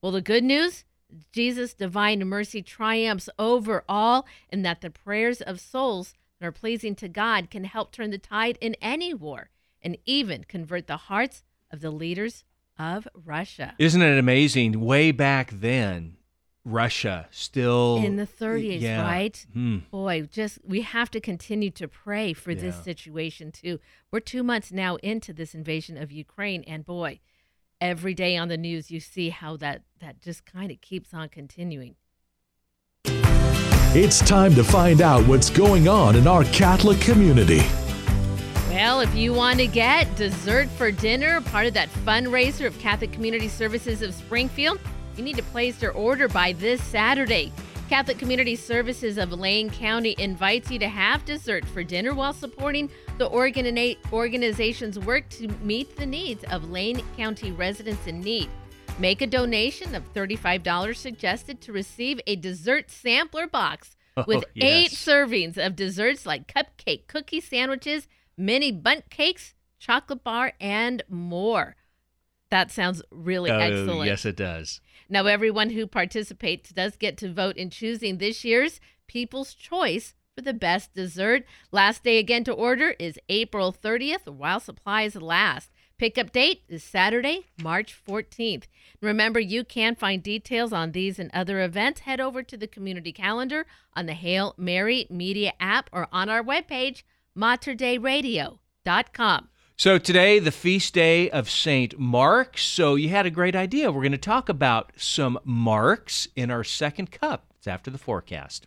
Well, the good news Jesus' divine mercy triumphs over all, and that the prayers of souls that are pleasing to God can help turn the tide in any war and even convert the hearts of the leaders of Russia. Isn't it amazing? Way back then, Russia still in the 30s, yeah. right? Hmm. Boy, just we have to continue to pray for this situation too. We're 2 months now into this invasion of Ukraine and boy, every day on the news you see how that that just kind of keeps on continuing. It's time to find out what's going on in our Catholic community. Well, if you want to get dessert for dinner, part of that fundraiser of Catholic Community Services of Springfield, you need to place your order by this Saturday. Catholic Community Services of Lane County invites you to have dessert for dinner while supporting the organi- organization's work to meet the needs of Lane County residents in need. Make a donation of $35 suggested to receive a dessert sampler box Oh, with eight servings of desserts like cupcake, cookie sandwiches, mini bundt cakes, chocolate bar, and more. That sounds really Oh, excellent. yes, it does. Now, everyone who participates does get to vote in choosing this year's People's Choice for the best dessert. Last day again to order is April 30th while supplies last. Pickup date is Saturday, March 14th. Remember, you can find details on these and other events. Head over to the community calendar on the Hail Mary Media app or on our webpage, materdeiradio.com. So today, the feast day of Saint Mark. So you had a great idea. We're going to talk about some marks in our second cup. It's after the forecast.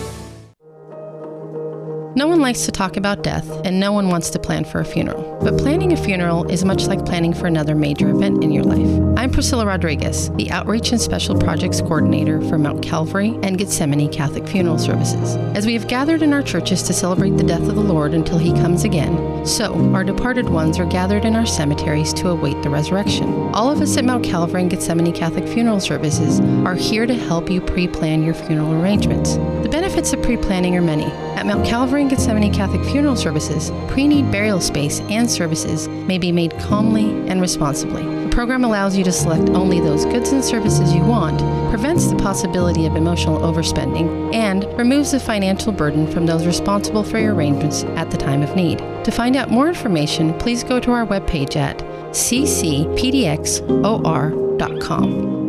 No one likes to talk about death, and no one wants to plan for a funeral. But planning a funeral is much like planning for another major event in your life. I'm Priscilla Rodriguez, the Outreach and Special Projects Coordinator for Mount Calvary and Gethsemane Catholic Funeral Services. As we have gathered in our churches to celebrate the death of the Lord until he comes again, so our departed ones are gathered in our cemeteries to await the resurrection. All of us at Mount Calvary and Gethsemane Catholic Funeral Services are here to help you pre plan your funeral arrangements. The benefits of pre planning are many. At Mount Calvary and Gethsemane Catholic Funeral Services, pre need burial space and services may be made calmly and responsibly. The program allows you to select only those goods and services you want, prevents the possibility of emotional overspending, and removes the financial burden from those responsible for your arrangements at the time of need. To find out more information, please go to our webpage at ccpdxor.com.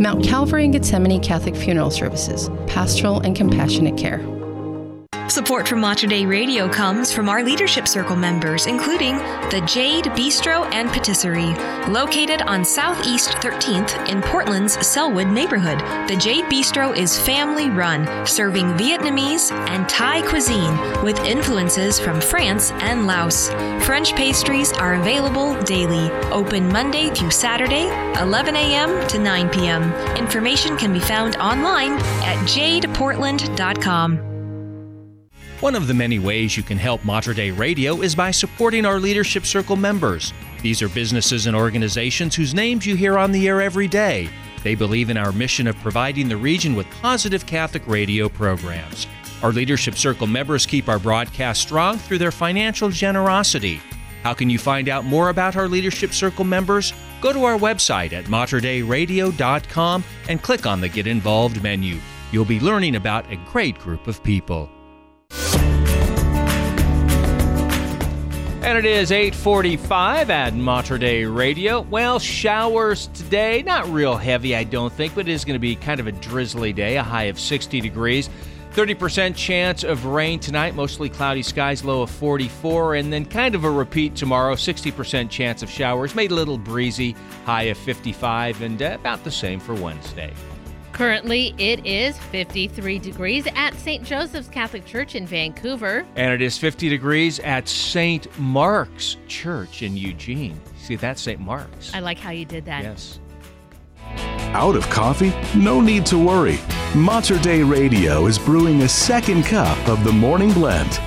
Mount Calvary and Gethsemane Catholic Funeral Services, pastoral and compassionate care. Support for Mater Dei Radio comes from our Leadership Circle members, including the Jade Bistro and Patisserie. Located on Southeast 13th in Portland's Sellwood neighborhood, the Jade Bistro is family run, serving Vietnamese and Thai cuisine with influences from France and Laos. French pastries are available daily, open Monday through Saturday, 11 a.m. to 9 p.m. Information can be found online at jadeportland.com. One of the many ways you can help Mater Dei Radio is by supporting our Leadership Circle members. These are businesses and organizations whose names you hear on the air every day. They believe in our mission of providing the region with positive Catholic radio programs. Our Leadership Circle members keep our broadcast strong through their financial generosity. How can you find out more about our Leadership Circle members? Go to our website at materdeiradio.com and click on the Get Involved menu. You'll be learning about a great group of people. And it is 845 at Mater Dei Radio. Well, showers today, not real heavy, I don't think, but it is going to be kind of a drizzly day, a high of 60 degrees. 30% chance of rain tonight, mostly cloudy skies, low of 44, and then kind of a repeat tomorrow, 60% chance of showers, made a little breezy, high of 55, and uh, about the same for Wednesday. Currently, it is 53 degrees at St. Joseph's Catholic Church in Vancouver. And it is 50 degrees at St. Mark's Church in Eugene. See, that's St. Mark's. I like how you did that. Yes. Out of coffee? No need to worry. Mater Dei Radio is brewing a second cup of the morning blend.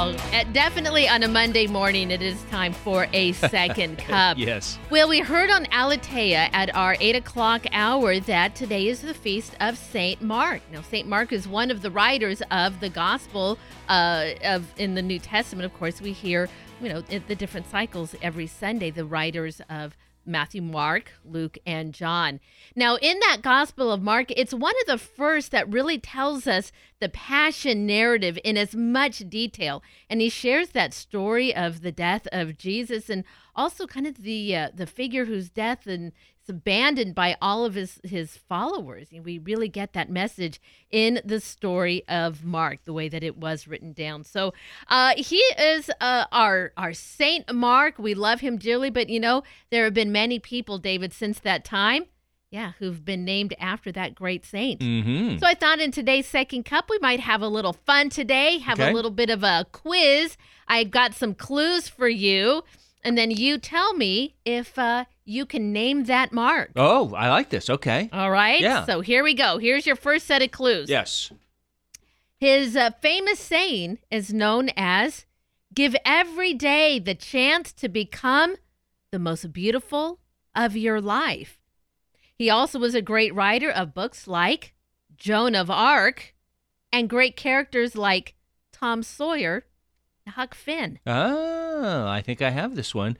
Oh, uh, definitely on a Monday morning, it is time for a second cup. yes. Well, we heard on Aleteia at our 8 o'clock hour that today is the feast of St. Mark. Now, St. Mark is one of the writers of the Gospel uh, of in the New Testament. Of course, we hear, you know, the different cycles every Sunday, the writers of Matthew, Mark, Luke, and John. Now, in that Gospel of Mark, it's one of the first that really tells us the passion narrative in as much detail, and he shares that story of the death of Jesus and also kind of the uh, the figure whose death and abandoned by all of his his followers. And we really get that message in the story of Mark, the way that it was written down. So uh, he is uh, our our Saint Mark. We love him dearly, but you know there have been many people, David, since that time. Yeah, who've been named after that great saint. Mm-hmm. So I thought in today's second cup we might have a little fun today, have Okay. a little bit of a quiz. I got some clues for you, and then you tell me if uh, you can name that mark. Oh, I like this. Okay. All right. Yeah. So here we go. Here's your first set of clues. Yes. His uh, famous saying is known as "Give every day the chance to become the most beautiful of your life." He also was a great writer of books like Joan of Arc and great characters like Tom Sawyer Huck Finn. Oh, I think I have this one.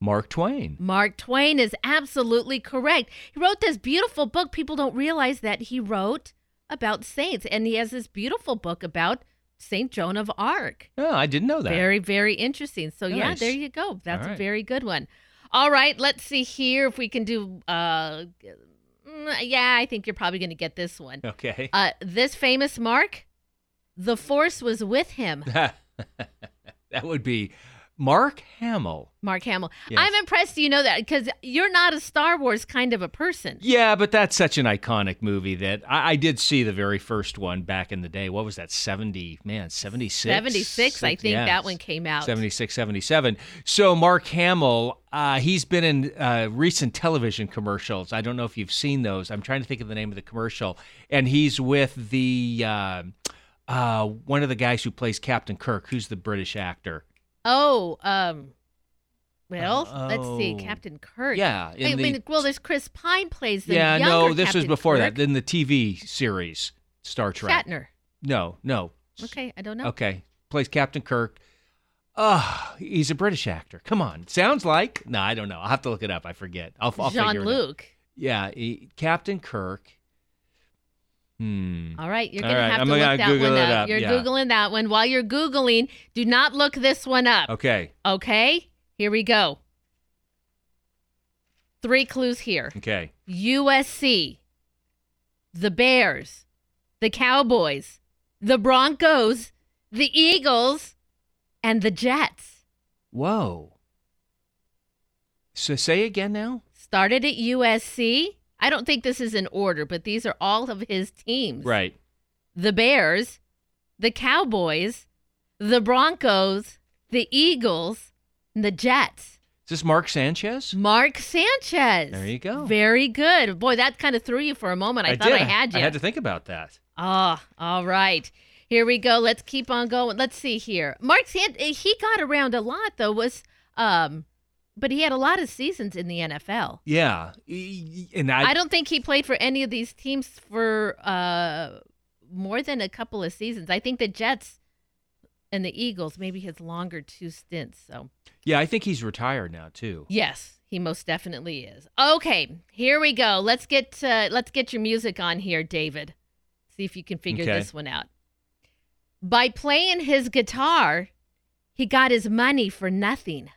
Mark Twain. Mark Twain is absolutely correct. He wrote this beautiful book. People don't realize that he wrote about saints, and he has this beautiful book about Saint Joan of Arc. Oh, I didn't know that. Very, very interesting. So yeah, there you go. That's All a very good one. All right, let's see here if we can do. Uh, yeah, I think you're probably going to get this one. Okay. Uh, this famous Mark, the Force was with him. that would be Mark Hamill. Mark Hamill. Yes. I'm impressed you know that because you're not a Star Wars kind of a person. Yeah, but that's such an iconic movie that I, I did see the very first one back in the day. What was that? 70, man, 76? 76, I think that one came out. 76, 77. So Mark Hamill, uh, he's been in uh, recent television commercials. I don't know if you've seen those. I'm trying to think of the name of the commercial. And he's with the uh, uh, one of the guys who plays Captain Kirk, who's the British actor. Oh, um, well, let's see, Oh. Captain Kirk. Yeah, I mean, the- well, there's Chris Pine plays the yeah, no, this was before Kirk. that. In the TV series Star Trek. Shatner. No, no. Okay, I don't know. Okay, plays Captain Kirk. Ah, he's a British actor. Come on, sounds like. No, I don't know. I'll have to look it up. I forget. I'll, I'll figure it out. Jean-Luc. Yeah, he- Captain Kirk. Hmm. All right, you're All gonna right, have I'm to look that Google one up. up, You're yeah. googling that one. While you're googling, do not look this one up. Okay. Okay, here we go. Three clues here. Okay. USC, the Bears, the Cowboys, the Broncos, the Eagles, and the Jets. Whoa. So say again now. Started at USC. I don't think this is in order, but these are all of his teams. Right. The Bears, the Cowboys, the Broncos, the Eagles, and the Jets. Is this Mark Sanchez? Mark Sanchez. There you go. Very good. Boy, that kind of threw you for a moment. I, thought did. I had you. I had to think about that. Ah, all right. Here we go. Let's keep on going. Let's see here. Mark Sant he got around a lot though. Was um, but he had a lot of seasons in the NFL. Yeah, and I, I don't think he played for any of these teams for uh more than a couple of seasons. I think the Jets and the Eagles maybe his longer two stints. So yeah, I think he's retired now too. yes, he most definitely is. Okay, here we go. Let's get uh, let's get your music on here, David. See if you can figure Okay. this one out. By playing his guitar, he got his money for nothing.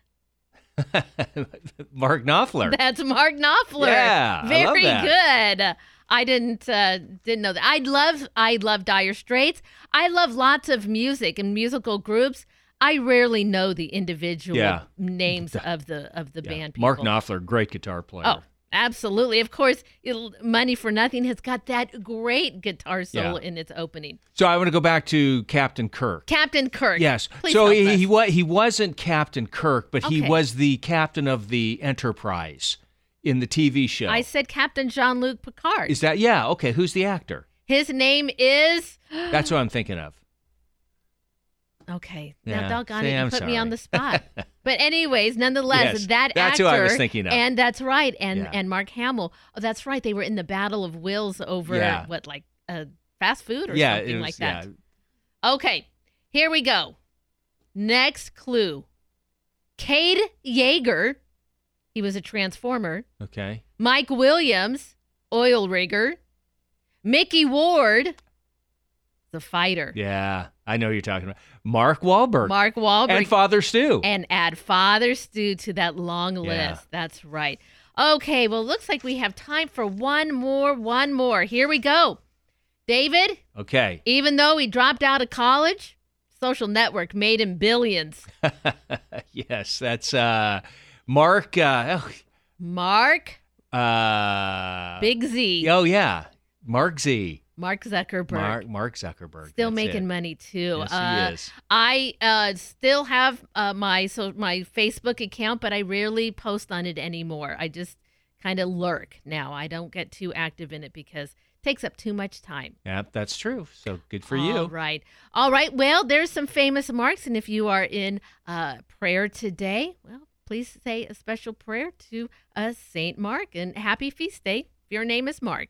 Mark Knopfler. That's Mark Knopfler. Yeah, I very that. good. I didn't uh, didn't know that. I love I love Dire Straits. I love lots of music and musical groups. I rarely know the individual Yeah. names of the of the band. People. Mark Knopfler, great guitar player. Oh, absolutely. Of course, it'll, Money for Nothing has got that great guitar solo Yeah. in its opening. So I want to go back to Captain Kirk. Captain Kirk. Yes. Please so he, he was he wasn't Captain Kirk, but he was the captain of the Enterprise in the TV show. I said Captain Jean Luc Picard. Is that yeah? Okay. Who's the actor? His name is. That's what I'm thinking of. Okay. Yeah. Now, doggone See, it, you I'm put me on the spot. but anyways, nonetheless, Yes, that that's actor. who I was thinking of. And that's right. And Yeah. and Mark Hamill. Oh, that's right. They were in the Battle of Wills over Yeah. what, like uh, fast food or yeah, something it like that. Okay. Here we go. Next clue. Cade Yeager. He was a transformer. Okay. Mike Williams, oil rigger. Mickey Ward, the fighter. Yeah, I know you're talking about. Mark Wahlberg. Mark Wahlberg. and Father Stu. And add Father Stew to that long list. Yeah. That's right. Okay, well, looks like we have time for one more, one more. Here we go. David, okay. even though he dropped out of college, social network made him billions. yes, that's uh, Mark. Uh, Mark oh, uh, Big Z. Oh yeah, Mark Z. Mark Zuckerberg. Mark Mark Zuckerberg. Still that's making it. money too. Yes, he uh, is. I uh, still have uh, my so my Facebook account, but I rarely post on it anymore. I just kind of lurk now. I don't get too active in it because it takes up too much time. Yeah, that's true. So good for All you. right. All right. Well, there's some famous marks, and if you are in uh, prayer today, well, please say a special prayer to uh, Saint Mark and happy feast day. If your name is Mark.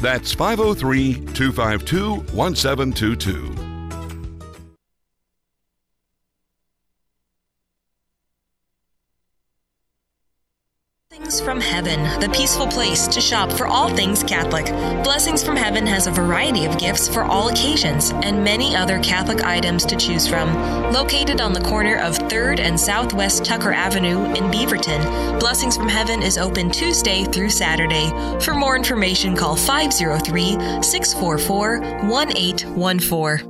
That's 503 252 1722. Blessings from Heaven, the peaceful place to shop for all things Catholic. Blessings from Heaven has a variety of gifts for all occasions and many other Catholic items to choose from. Located on the corner of 3rd and Southwest Tucker Avenue in Beaverton, Blessings from Heaven is open Tuesday through Saturday. For more information, call 503 644 1814.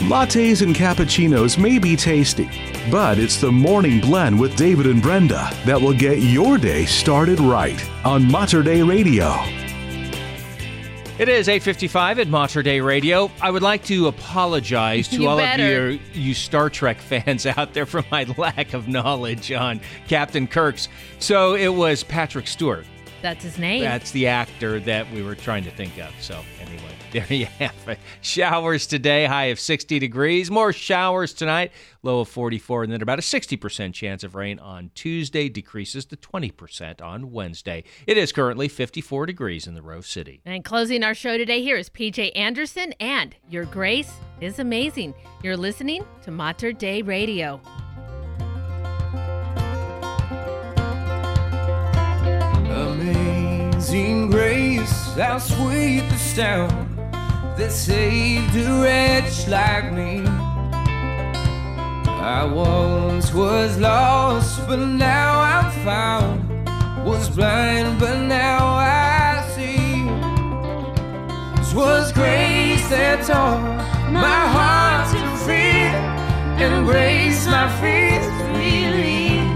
Lattes and cappuccinos may be tasty, but it's the morning blend with David and Brenda that will get your day started right on Mater Dei Radio. It is 8:55 at Mater Dei Radio. I would like to apologize to You all better. of you you Star Trek fans out there for my lack of knowledge on Captain Kirk's. So it was Patrick Stewart That's his name. That's the actor that we were trying to think of. So, anyway, there you have it. Showers today, high of 60 degrees. More showers tonight, low of 44. And then about a 60% chance of rain on Tuesday, decreases to 20% on Wednesday. It is currently 54 degrees in the Rose City. And closing our show today, here is PJ Anderson and Your Grace is Amazing. You're listening to Mater Dei Radio. Amazing grace, how sweet the sound that saved a wretch like me. I once was lost, but now I'm found. Was blind, but now I see. This was grace that taught my heart to fear, and grace my fears relieve.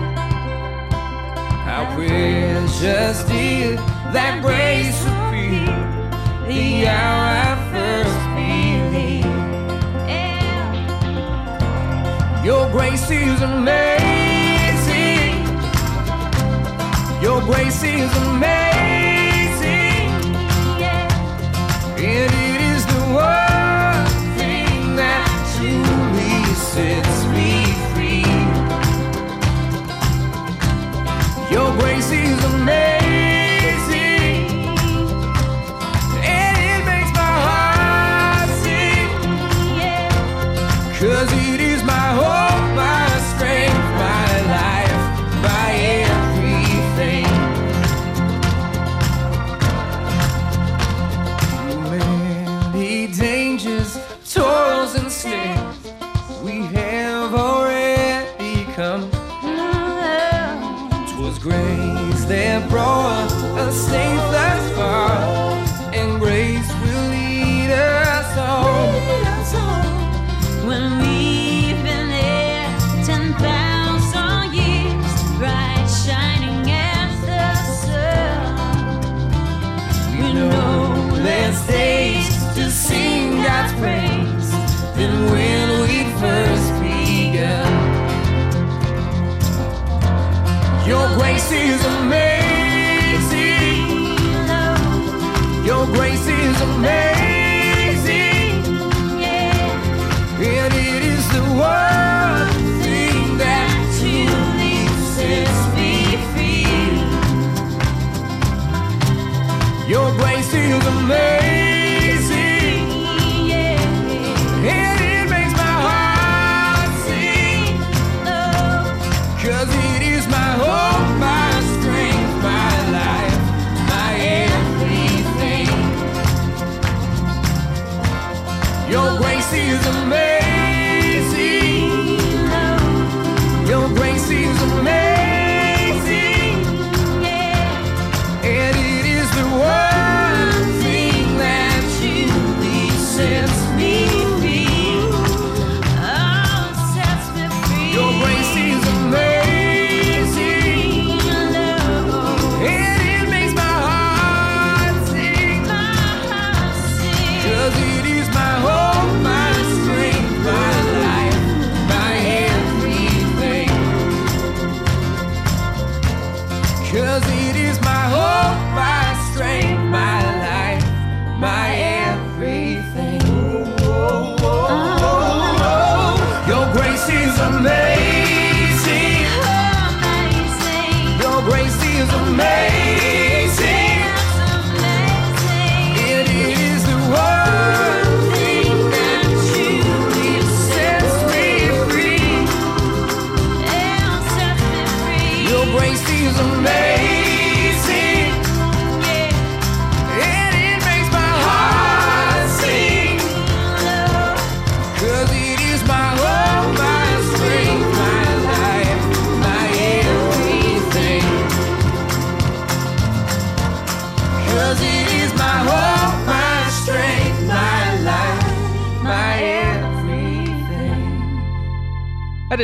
How precious did that grace appear the hour Your grace is amazing. Your grace is amazing.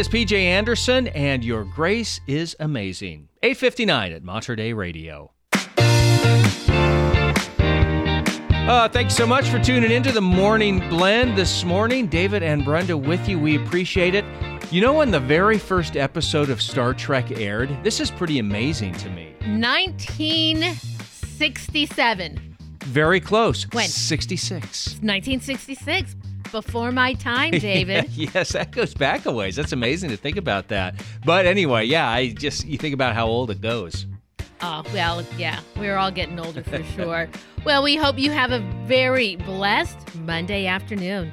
Is PJ Anderson, and Your Grace is Amazing. 859 at Mater Dei Radio. Uh, thanks so much for tuning into the Morning Blend this morning. David and Brenda with you. We appreciate it. You know, when the very first episode of Star Trek aired, this is pretty amazing to me. 1967. Very close. When? 66. 1966. Before my time, David. yes, that goes back a ways. That's amazing to think about that. But anyway, yeah, I just you think about how old it goes. Oh, well, yeah, we're all getting older for sure. well, we hope you have a very blessed Monday afternoon.